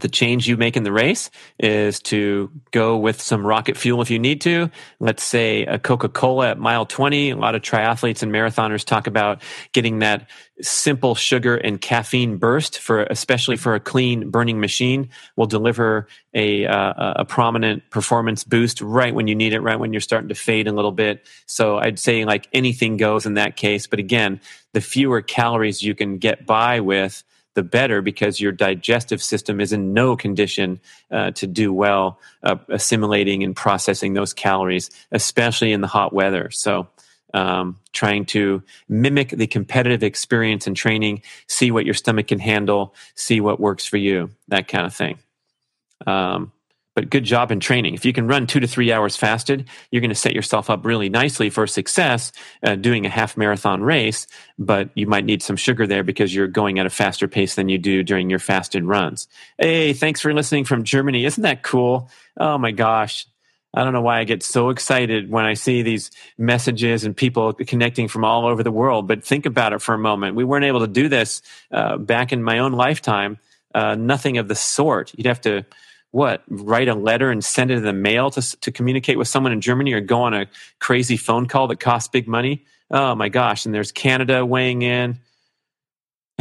the change you make in the race is to go with some rocket fuel if you need to. Let's say a Coca Cola at mile 20. A lot of triathletes and marathoners talk about getting that simple sugar and caffeine burst for, especially for a clean burning machine, will deliver a, uh, a prominent performance boost right when you need it, right when you're starting to fade a little bit. So I'd say like anything goes in that case. But again, the fewer calories you can get by with, the better because your digestive system is in no condition uh, to do well uh, assimilating and processing those calories, especially in the hot weather. So, um, trying to mimic the competitive experience and training, see what your stomach can handle, see what works for you, that kind of thing. Um, but good job in training. If you can run two to three hours fasted, you're going to set yourself up really nicely for success uh, doing a half marathon race. But you might need some sugar there because you're going at a faster pace than you do during your fasted runs. Hey, thanks for listening from Germany. Isn't that cool? Oh my gosh. I don't know why I get so excited when I see these messages and people connecting from all over the world. But think about it for a moment. We weren't able to do this uh, back in my own lifetime. Uh, nothing of the sort. You'd have to what write a letter and send it in the mail to, to communicate with someone in germany or go on a crazy phone call that costs big money? Oh my gosh and there's canada weighing in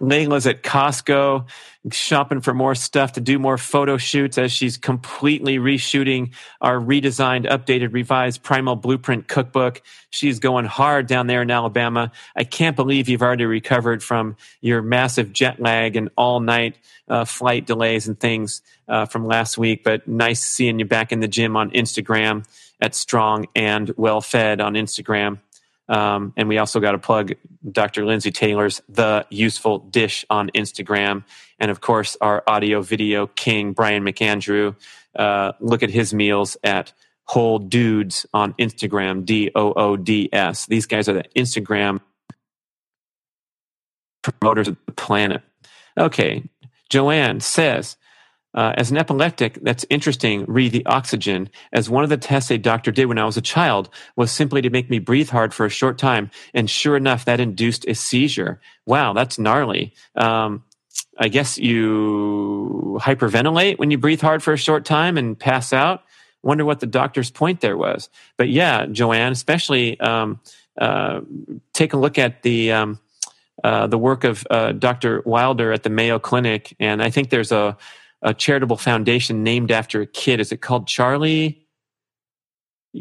Layla's at Costco shopping for more stuff to do more photo shoots as she's completely reshooting our redesigned, updated, revised Primal Blueprint cookbook. She's going hard down there in Alabama. I can't believe you've already recovered from your massive jet lag and all night uh, flight delays and things uh, from last week. But nice seeing you back in the gym on Instagram at Strong and Well Fed on Instagram. Um, and we also got to plug Dr. Lindsay Taylor's The Useful Dish on Instagram. And of course, our audio video king, Brian McAndrew. Uh, look at his meals at Whole Dudes on Instagram, D O O D S. These guys are the Instagram promoters of the planet. Okay, Joanne says, uh, as an epileptic, that's interesting. Read the oxygen. As one of the tests a doctor did when I was a child was simply to make me breathe hard for a short time, and sure enough, that induced a seizure. Wow, that's gnarly. Um, I guess you hyperventilate when you breathe hard for a short time and pass out. Wonder what the doctor's point there was. But yeah, Joanne, especially um, uh, take a look at the um, uh, the work of uh, Dr. Wilder at the Mayo Clinic, and I think there's a, a charitable foundation named after a kid. Is it called Charlie?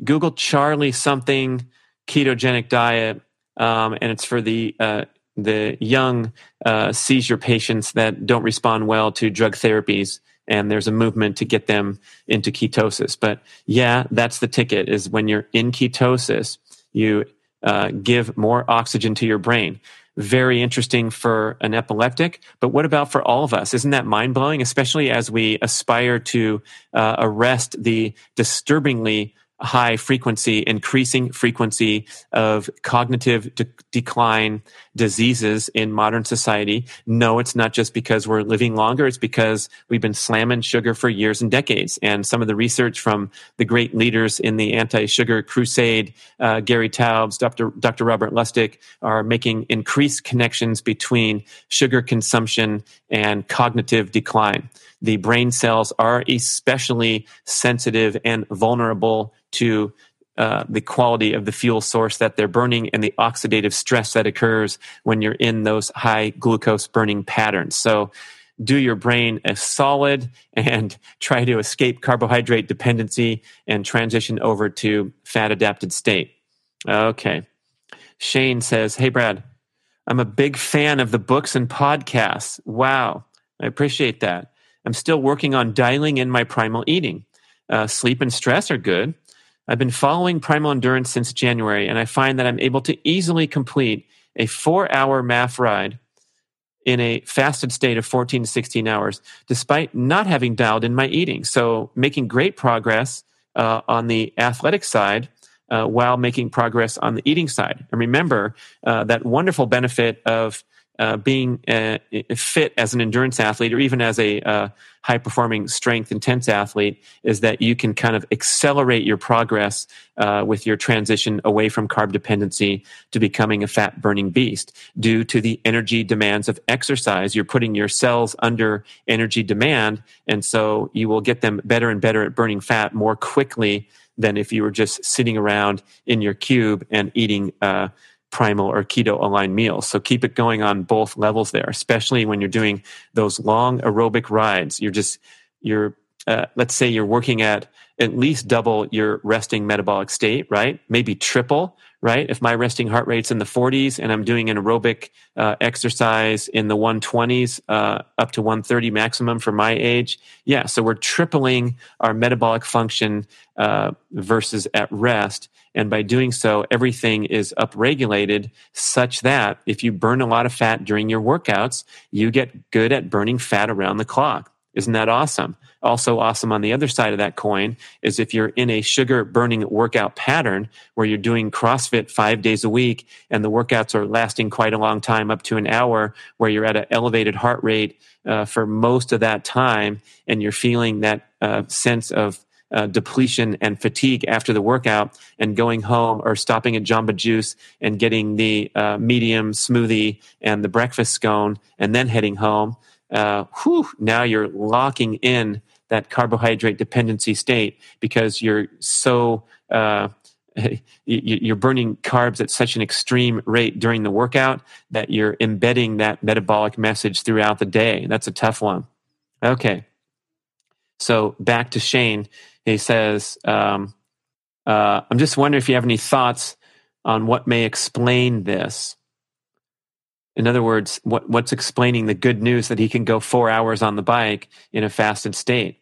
Google Charlie something ketogenic diet, um, and it's for the uh, the young uh, seizure patients that don't respond well to drug therapies and there's a movement to get them into ketosis but yeah that's the ticket is when you're in ketosis you uh, give more oxygen to your brain very interesting for an epileptic. But what about for all of us? Isn't that mind blowing, especially as we aspire to uh, arrest the disturbingly high frequency, increasing frequency of cognitive de- decline diseases in modern society. No, it's not just because we're living longer. It's because we've been slamming sugar for years and decades. And some of the research from the great leaders in the anti-sugar crusade, uh, Gary Taubes, Dr. Dr. Robert Lustig, are making increased connections between sugar consumption and cognitive decline the brain cells are especially sensitive and vulnerable to uh, the quality of the fuel source that they're burning and the oxidative stress that occurs when you're in those high glucose burning patterns. So, do your brain a solid and try to escape carbohydrate dependency and transition over to fat adapted state. Okay. Shane says, Hey, Brad, I'm a big fan of the books and podcasts. Wow. I appreciate that. I'm still working on dialing in my primal eating. Uh, sleep and stress are good. I've been following Primal Endurance since January, and I find that I'm able to easily complete a four hour MAF ride in a fasted state of 14 to 16 hours, despite not having dialed in my eating. So, making great progress uh, on the athletic side uh, while making progress on the eating side. And remember uh, that wonderful benefit of uh, being uh, fit as an endurance athlete or even as a uh, high performing strength intense athlete is that you can kind of accelerate your progress uh, with your transition away from carb dependency to becoming a fat burning beast. Due to the energy demands of exercise you're putting your cells under energy demand and so you will get them better and better at burning fat more quickly than if you were just sitting around in your cube and eating uh, primal or keto aligned meals. So keep it going on both levels there, especially when you're doing those long aerobic rides. You're just, you're, uh, let's say you're working at at least double your resting metabolic state, right? Maybe triple, right? If my resting heart rate's in the 40s and I'm doing an aerobic uh, exercise in the 120s, uh, up to 130 maximum for my age, yeah. So we're tripling our metabolic function uh, versus at rest. And by doing so, everything is upregulated such that if you burn a lot of fat during your workouts, you get good at burning fat around the clock. Isn't that awesome? Also, awesome on the other side of that coin is if you're in a sugar burning workout pattern where you're doing CrossFit five days a week and the workouts are lasting quite a long time, up to an hour, where you're at an elevated heart rate uh, for most of that time and you're feeling that uh, sense of uh, depletion and fatigue after the workout and going home or stopping at Jamba Juice and getting the uh, medium smoothie and the breakfast scone and then heading home, uh, whew, now you're locking in that carbohydrate dependency state because you're so uh, you're burning carbs at such an extreme rate during the workout that you're embedding that metabolic message throughout the day. That's a tough one. Okay. So back to Shane. He says, um, uh, I'm just wondering if you have any thoughts on what may explain this. In other words, what, what's explaining the good news that he can go four hours on the bike in a fasted state?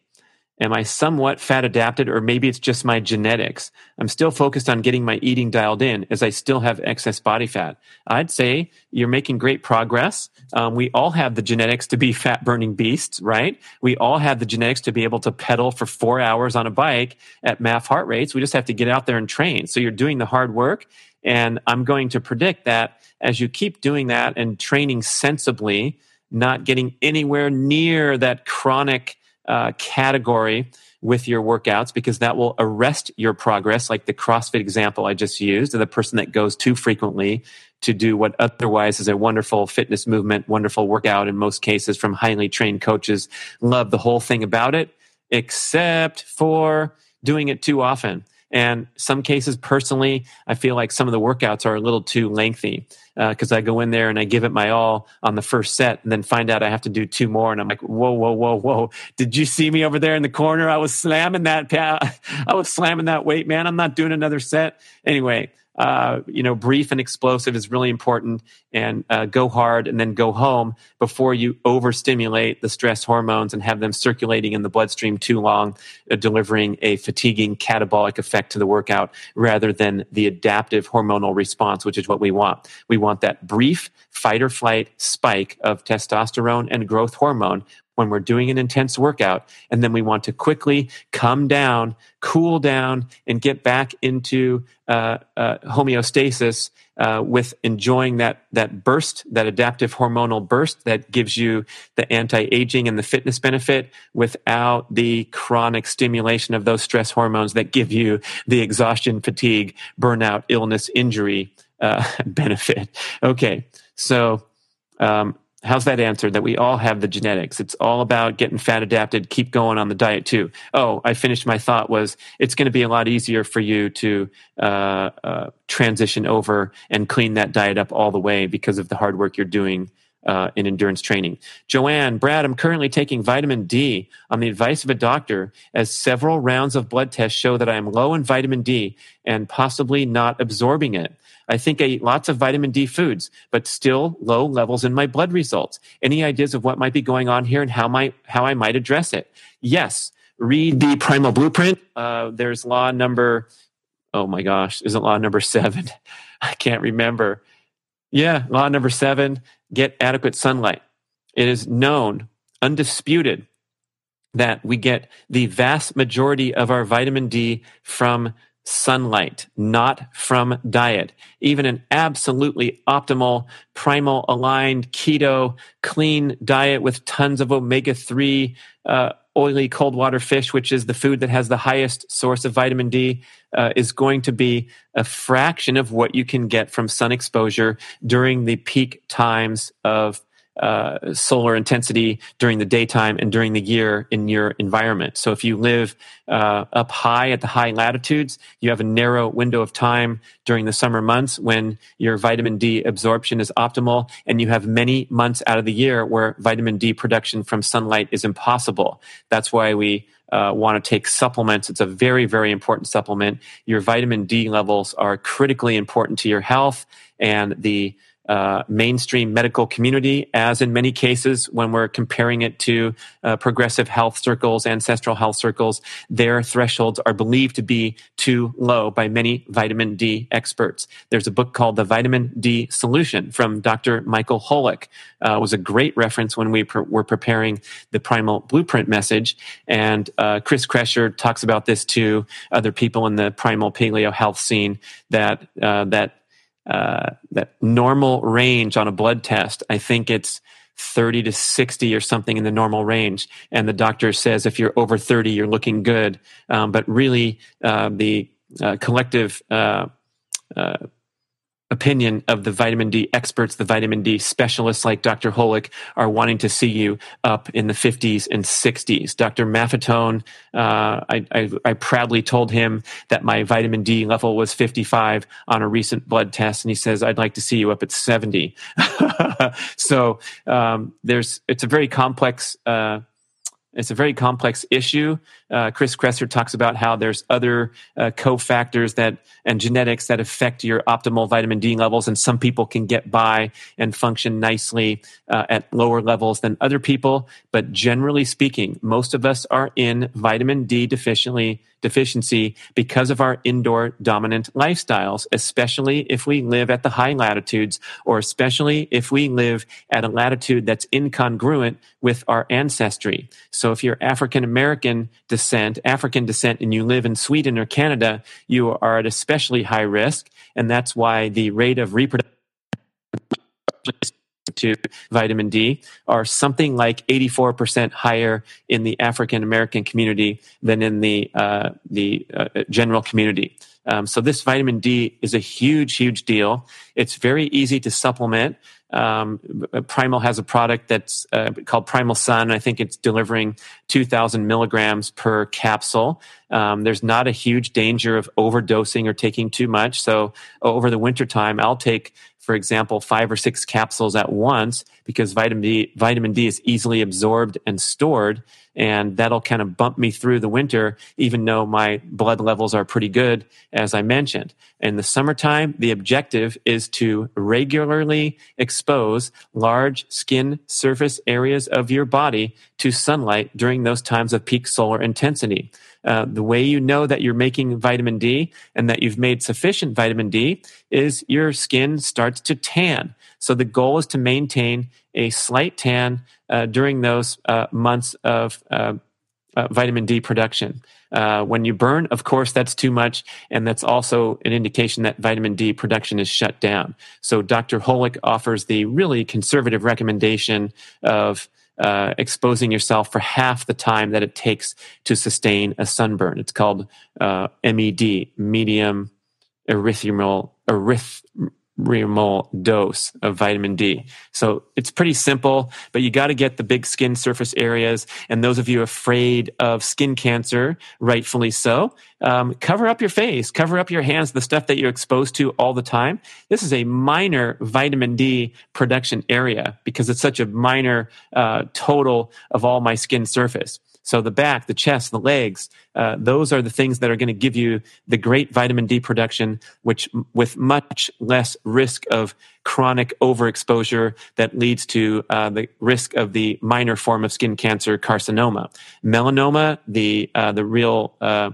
Am I somewhat fat adapted, or maybe it's just my genetics? I'm still focused on getting my eating dialed in as I still have excess body fat. I'd say you're making great progress. Um, we all have the genetics to be fat burning beasts, right? We all have the genetics to be able to pedal for four hours on a bike at MAF heart rates. We just have to get out there and train. So you're doing the hard work. And I'm going to predict that as you keep doing that and training sensibly, not getting anywhere near that chronic uh, category with your workouts because that will arrest your progress, like the CrossFit example I just used, of the person that goes too frequently to do what otherwise is a wonderful fitness movement, wonderful workout in most cases from highly trained coaches. Love the whole thing about it, except for doing it too often. And some cases, personally, I feel like some of the workouts are a little too lengthy because uh, I go in there and I give it my all on the first set and then find out I have to do two more. And I'm like, whoa, whoa, whoa, whoa. Did you see me over there in the corner? I was slamming that, I was slamming that weight, man. I'm not doing another set. Anyway, uh, you know, brief and explosive is really important and uh, go hard and then go home before you overstimulate the stress hormones and have them circulating in the bloodstream too long, uh, delivering a fatiguing catabolic effect to the workout rather than the adaptive hormonal response, which is what we want. We want that brief fight or flight spike of testosterone and growth hormone when we're doing an intense workout. And then we want to quickly come down, cool down, and get back into uh, uh, homeostasis uh, with enjoying that, that burst, that adaptive hormonal burst that gives you the anti aging and the fitness benefit without the chronic stimulation of those stress hormones that give you the exhaustion, fatigue, burnout, illness, injury uh, benefit. Okay. So, um, How's that answered? That we all have the genetics. It's all about getting fat adapted. Keep going on the diet too. Oh, I finished my thought was it's going to be a lot easier for you to uh, uh, transition over and clean that diet up all the way because of the hard work you're doing uh, in endurance training. Joanne, Brad, I'm currently taking vitamin D on the advice of a doctor, as several rounds of blood tests show that I am low in vitamin D and possibly not absorbing it. I think I eat lots of vitamin D foods, but still low levels in my blood results. Any ideas of what might be going on here and how might how I might address it? Yes, read the Primal Blueprint. Uh, there's law number. Oh my gosh, is it law number seven? I can't remember. Yeah, law number seven get adequate sunlight. It is known, undisputed, that we get the vast majority of our vitamin D from sunlight, not from diet. Even an absolutely optimal, primal aligned, keto, clean diet with tons of omega 3, uh, oily cold water fish, which is the food that has the highest source of vitamin D, uh, is going to be a fraction of what you can get from sun exposure during the peak times of uh, solar intensity during the daytime and during the year in your environment. So if you live uh, up high at the high latitudes, you have a narrow window of time during the summer months when your vitamin D absorption is optimal, and you have many months out of the year where vitamin D production from sunlight is impossible. That's why we uh, want to take supplements. It's a very, very important supplement. Your vitamin D levels are critically important to your health and the uh, mainstream medical community, as in many cases when we're comparing it to uh, progressive health circles, ancestral health circles, their thresholds are believed to be too low by many vitamin D experts. There's a book called The Vitamin D Solution from Dr. Michael Holick. Uh, was a great reference when we were preparing the Primal Blueprint message. And uh, Chris Kresser talks about this to other people in the primal paleo health scene that uh, that uh, that normal range on a blood test, I think it's 30 to 60 or something in the normal range. And the doctor says if you're over 30, you're looking good. Um, but really, uh, the uh, collective uh, uh, opinion of the vitamin D experts, the vitamin D specialists like Dr. Holick are wanting to see you up in the 50s and 60s. Dr. Maffetone, uh, I, I, I, proudly told him that my vitamin D level was 55 on a recent blood test, and he says, I'd like to see you up at 70. so um, there's, it's a very complex uh, it's a very complex issue. Uh, Chris Kresser talks about how there's other uh, cofactors that and genetics that affect your optimal vitamin D levels, and some people can get by and function nicely uh, at lower levels than other people. But generally speaking, most of us are in vitamin D deficiently deficiency because of our indoor dominant lifestyles, especially if we live at the high latitudes or especially if we live at a latitude that's incongruent with our ancestry. So if you're African American descent, African descent, and you live in Sweden or Canada, you are at especially high risk. And that's why the rate of reproduction to vitamin D are something like 84% higher in the African American community than in the uh, the uh, general community. Um, so this vitamin D is a huge, huge deal. It's very easy to supplement. Um, Primal has a product that's uh, called Primal Sun. I think it's delivering 2,000 milligrams per capsule. Um, there's not a huge danger of overdosing or taking too much. So over the wintertime, I'll take for example, five or six capsules at once because vitamin D, vitamin D is easily absorbed and stored. And that'll kind of bump me through the winter, even though my blood levels are pretty good, as I mentioned. In the summertime, the objective is to regularly expose large skin surface areas of your body to sunlight during those times of peak solar intensity. Uh, the way you know that you're making vitamin D and that you've made sufficient vitamin D is your skin starts to tan. So the goal is to maintain a slight tan uh, during those uh, months of uh, uh, vitamin D production. When you burn, of course, that's too much, and that's also an indication that vitamin D production is shut down. So Dr. Holick offers the really conservative recommendation of uh, exposing yourself for half the time that it takes to sustain a sunburn. It's called uh, MED, medium erythemal eryth millimole dose of vitamin D. So it's pretty simple, but you got to get the big skin surface areas. And those of you afraid of skin cancer, rightfully so, um, cover up your face, cover up your hands, the stuff that you're exposed to all the time. This is a minor vitamin D production area because it's such a minor uh, total of all my skin surface. So the back, the chest, the legs, uh, those are the things that are going to give you the great vitamin D production, which with much less risk of chronic overexposure that leads to uh, the risk of the minor form of skin cancer, carcinoma, melanoma, the uh, the real uh,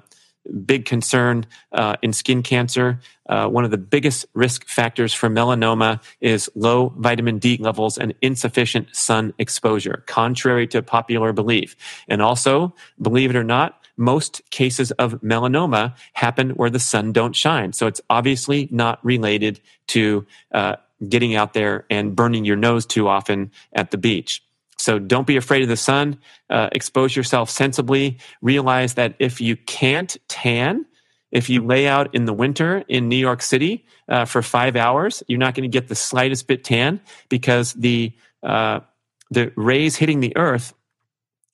big concern uh, in skin cancer. Uh, one of the biggest risk factors for melanoma is low vitamin D levels and insufficient sun exposure, contrary to popular belief. And also, believe it or not, most cases of melanoma happen where the sun don't shine. So it's obviously not related to uh, getting out there and burning your nose too often at the beach. So don't be afraid of the sun. Uh, expose yourself sensibly. Realize that if you can't tan, if you lay out in the winter in New York City uh, for five hours, you're not going to get the slightest bit tan because the uh, the rays hitting the earth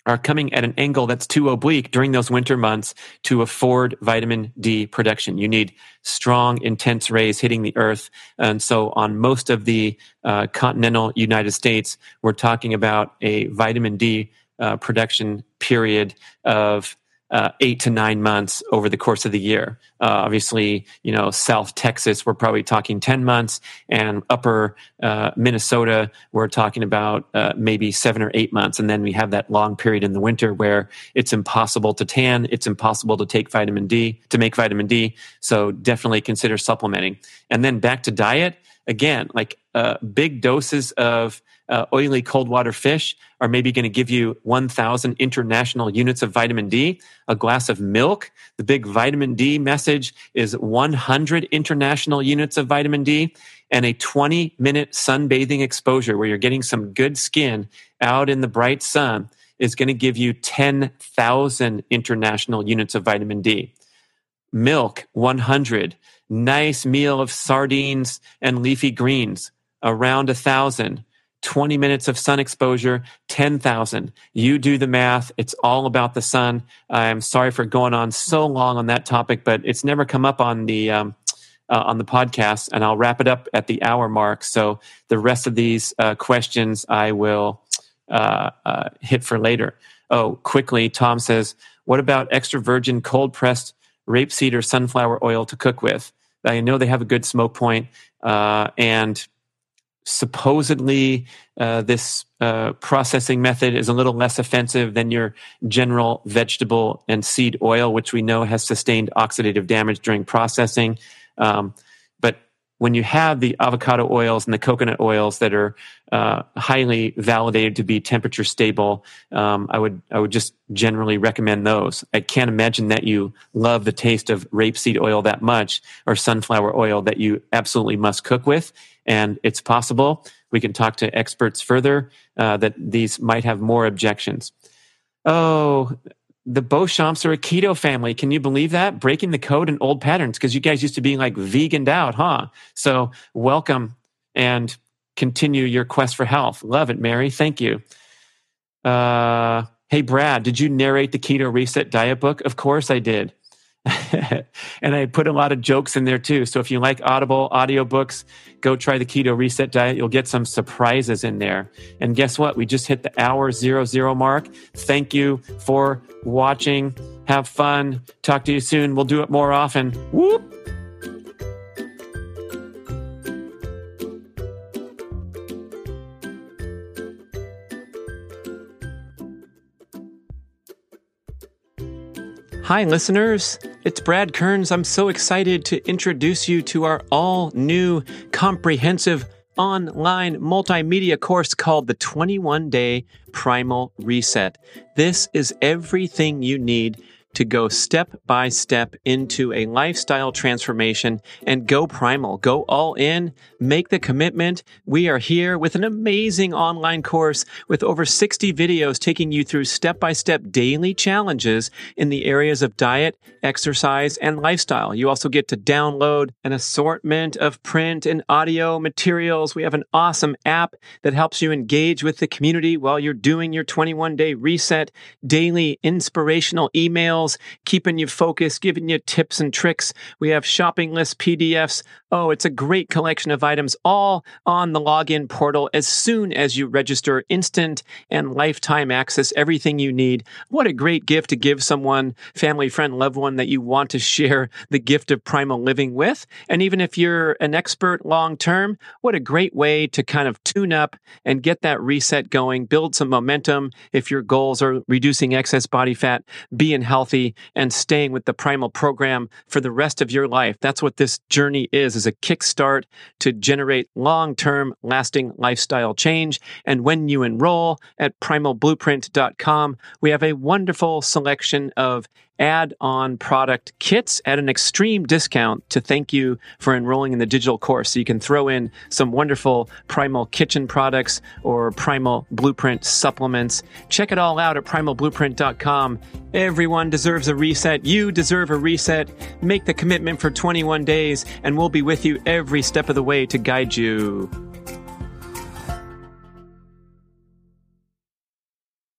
are coming at an angle that's too oblique during those winter months to afford vitamin D production. You need strong, intense rays hitting the earth. And so on most of the uh, continental United States, we're talking about a vitamin D uh, production period of uh, eight to nine months over the course of the year. Uh, obviously, you know, South Texas, we're probably talking 10 months, and upper uh, Minnesota, we're talking about uh, maybe seven or eight months. And then we have that long period in the winter where it's impossible to tan, it's impossible to take vitamin D, to make vitamin D. So definitely consider supplementing. And then back to diet, again, like uh, big doses of uh, oily cold water fish are maybe going to give you 1,000 international units of vitamin D. A glass of milk, the big vitamin D message is 100 international units of vitamin D. And a 20 minute sunbathing exposure where you're getting some good skin out in the bright sun is going to give you 10,000 international units of vitamin D. Milk, 100. Nice meal of sardines and leafy greens, around a thousand 20 minutes of sun exposure, 10,000. You do the math. It's all about the sun. I'm sorry for going on so long on that topic, but it's never come up on the, um, uh, on the podcast and I'll wrap it up at the hour mark. So the rest of these uh, questions I will uh, uh hit for later. Oh, quickly, Tom says, what about extra virgin cold pressed rapeseed or sunflower oil to cook with? I know they have a good smoke point, uh, and supposedly uh, this uh, processing method is a little less offensive than your general vegetable and seed oil, which we know has sustained oxidative damage during processing. Um, but when you have the avocado oils and the coconut oils that are uh, highly validated to be temperature stable, um, I would I would just generally recommend those. I can't imagine that you love the taste of rapeseed oil that much or sunflower oil that you absolutely must cook with and it's possible we can talk to experts further uh, that these might have more objections. Oh, the Beauchamps are a keto family. Can you believe that? Breaking the code and old patterns because you guys used to be like veganed out, huh? So welcome and continue your quest for health. Love it, Mary. Thank you. Uh, hey, Brad, did you narrate the Keto Reset Diet book? Of course I did. and I put a lot of jokes in there too. So if you like Audible audiobooks, go try the Keto Reset Diet. You'll get some surprises in there. And guess what? We just hit the hour zero zero mark. Thank you for watching. Have fun. Talk to you soon. We'll do it more often. Whoop. Hi, listeners. It's Brad Kearns. I'm so excited to introduce you to our all new comprehensive online multimedia course called the 21 Day Primal Reset. This is everything you need to go step by step into a lifestyle transformation and go primal, go all in, make the commitment. We are here with an amazing online course with over 60 videos taking you through step by step daily challenges in the areas of diet, exercise, and lifestyle. You also get to download an assortment of print and audio materials. We have an awesome app that helps you engage with the community while you're doing your 21 day reset, daily inspirational emails emails, keeping you focused, giving you tips and tricks. We have shopping list PDFs. Oh, it's a great collection of items all on the login portal as soon as you register instant and lifetime access, everything you need. What a great gift to give someone, family, friend, loved one that you want to share the gift of primal living with. And even if you're an expert long term, what a great way to kind of tune up and get that reset going, build some momentum. If your goals are reducing excess body fat, being healthy, healthy and staying with the primal program for the rest of your life. That's what this journey is, is a kickstart to generate long-term lasting lifestyle change. And when you enroll at primalblueprint.com, we have a wonderful selection of add on product kits at an extreme discount to thank you for enrolling in the digital course. So you can throw in some wonderful Primal kitchen products or Primal Blueprint supplements. Check it all out at primalblueprint.com. Everyone deserves a reset. You deserve a reset. Make the commitment for 21 days, and we'll be with you every step of the way to guide you.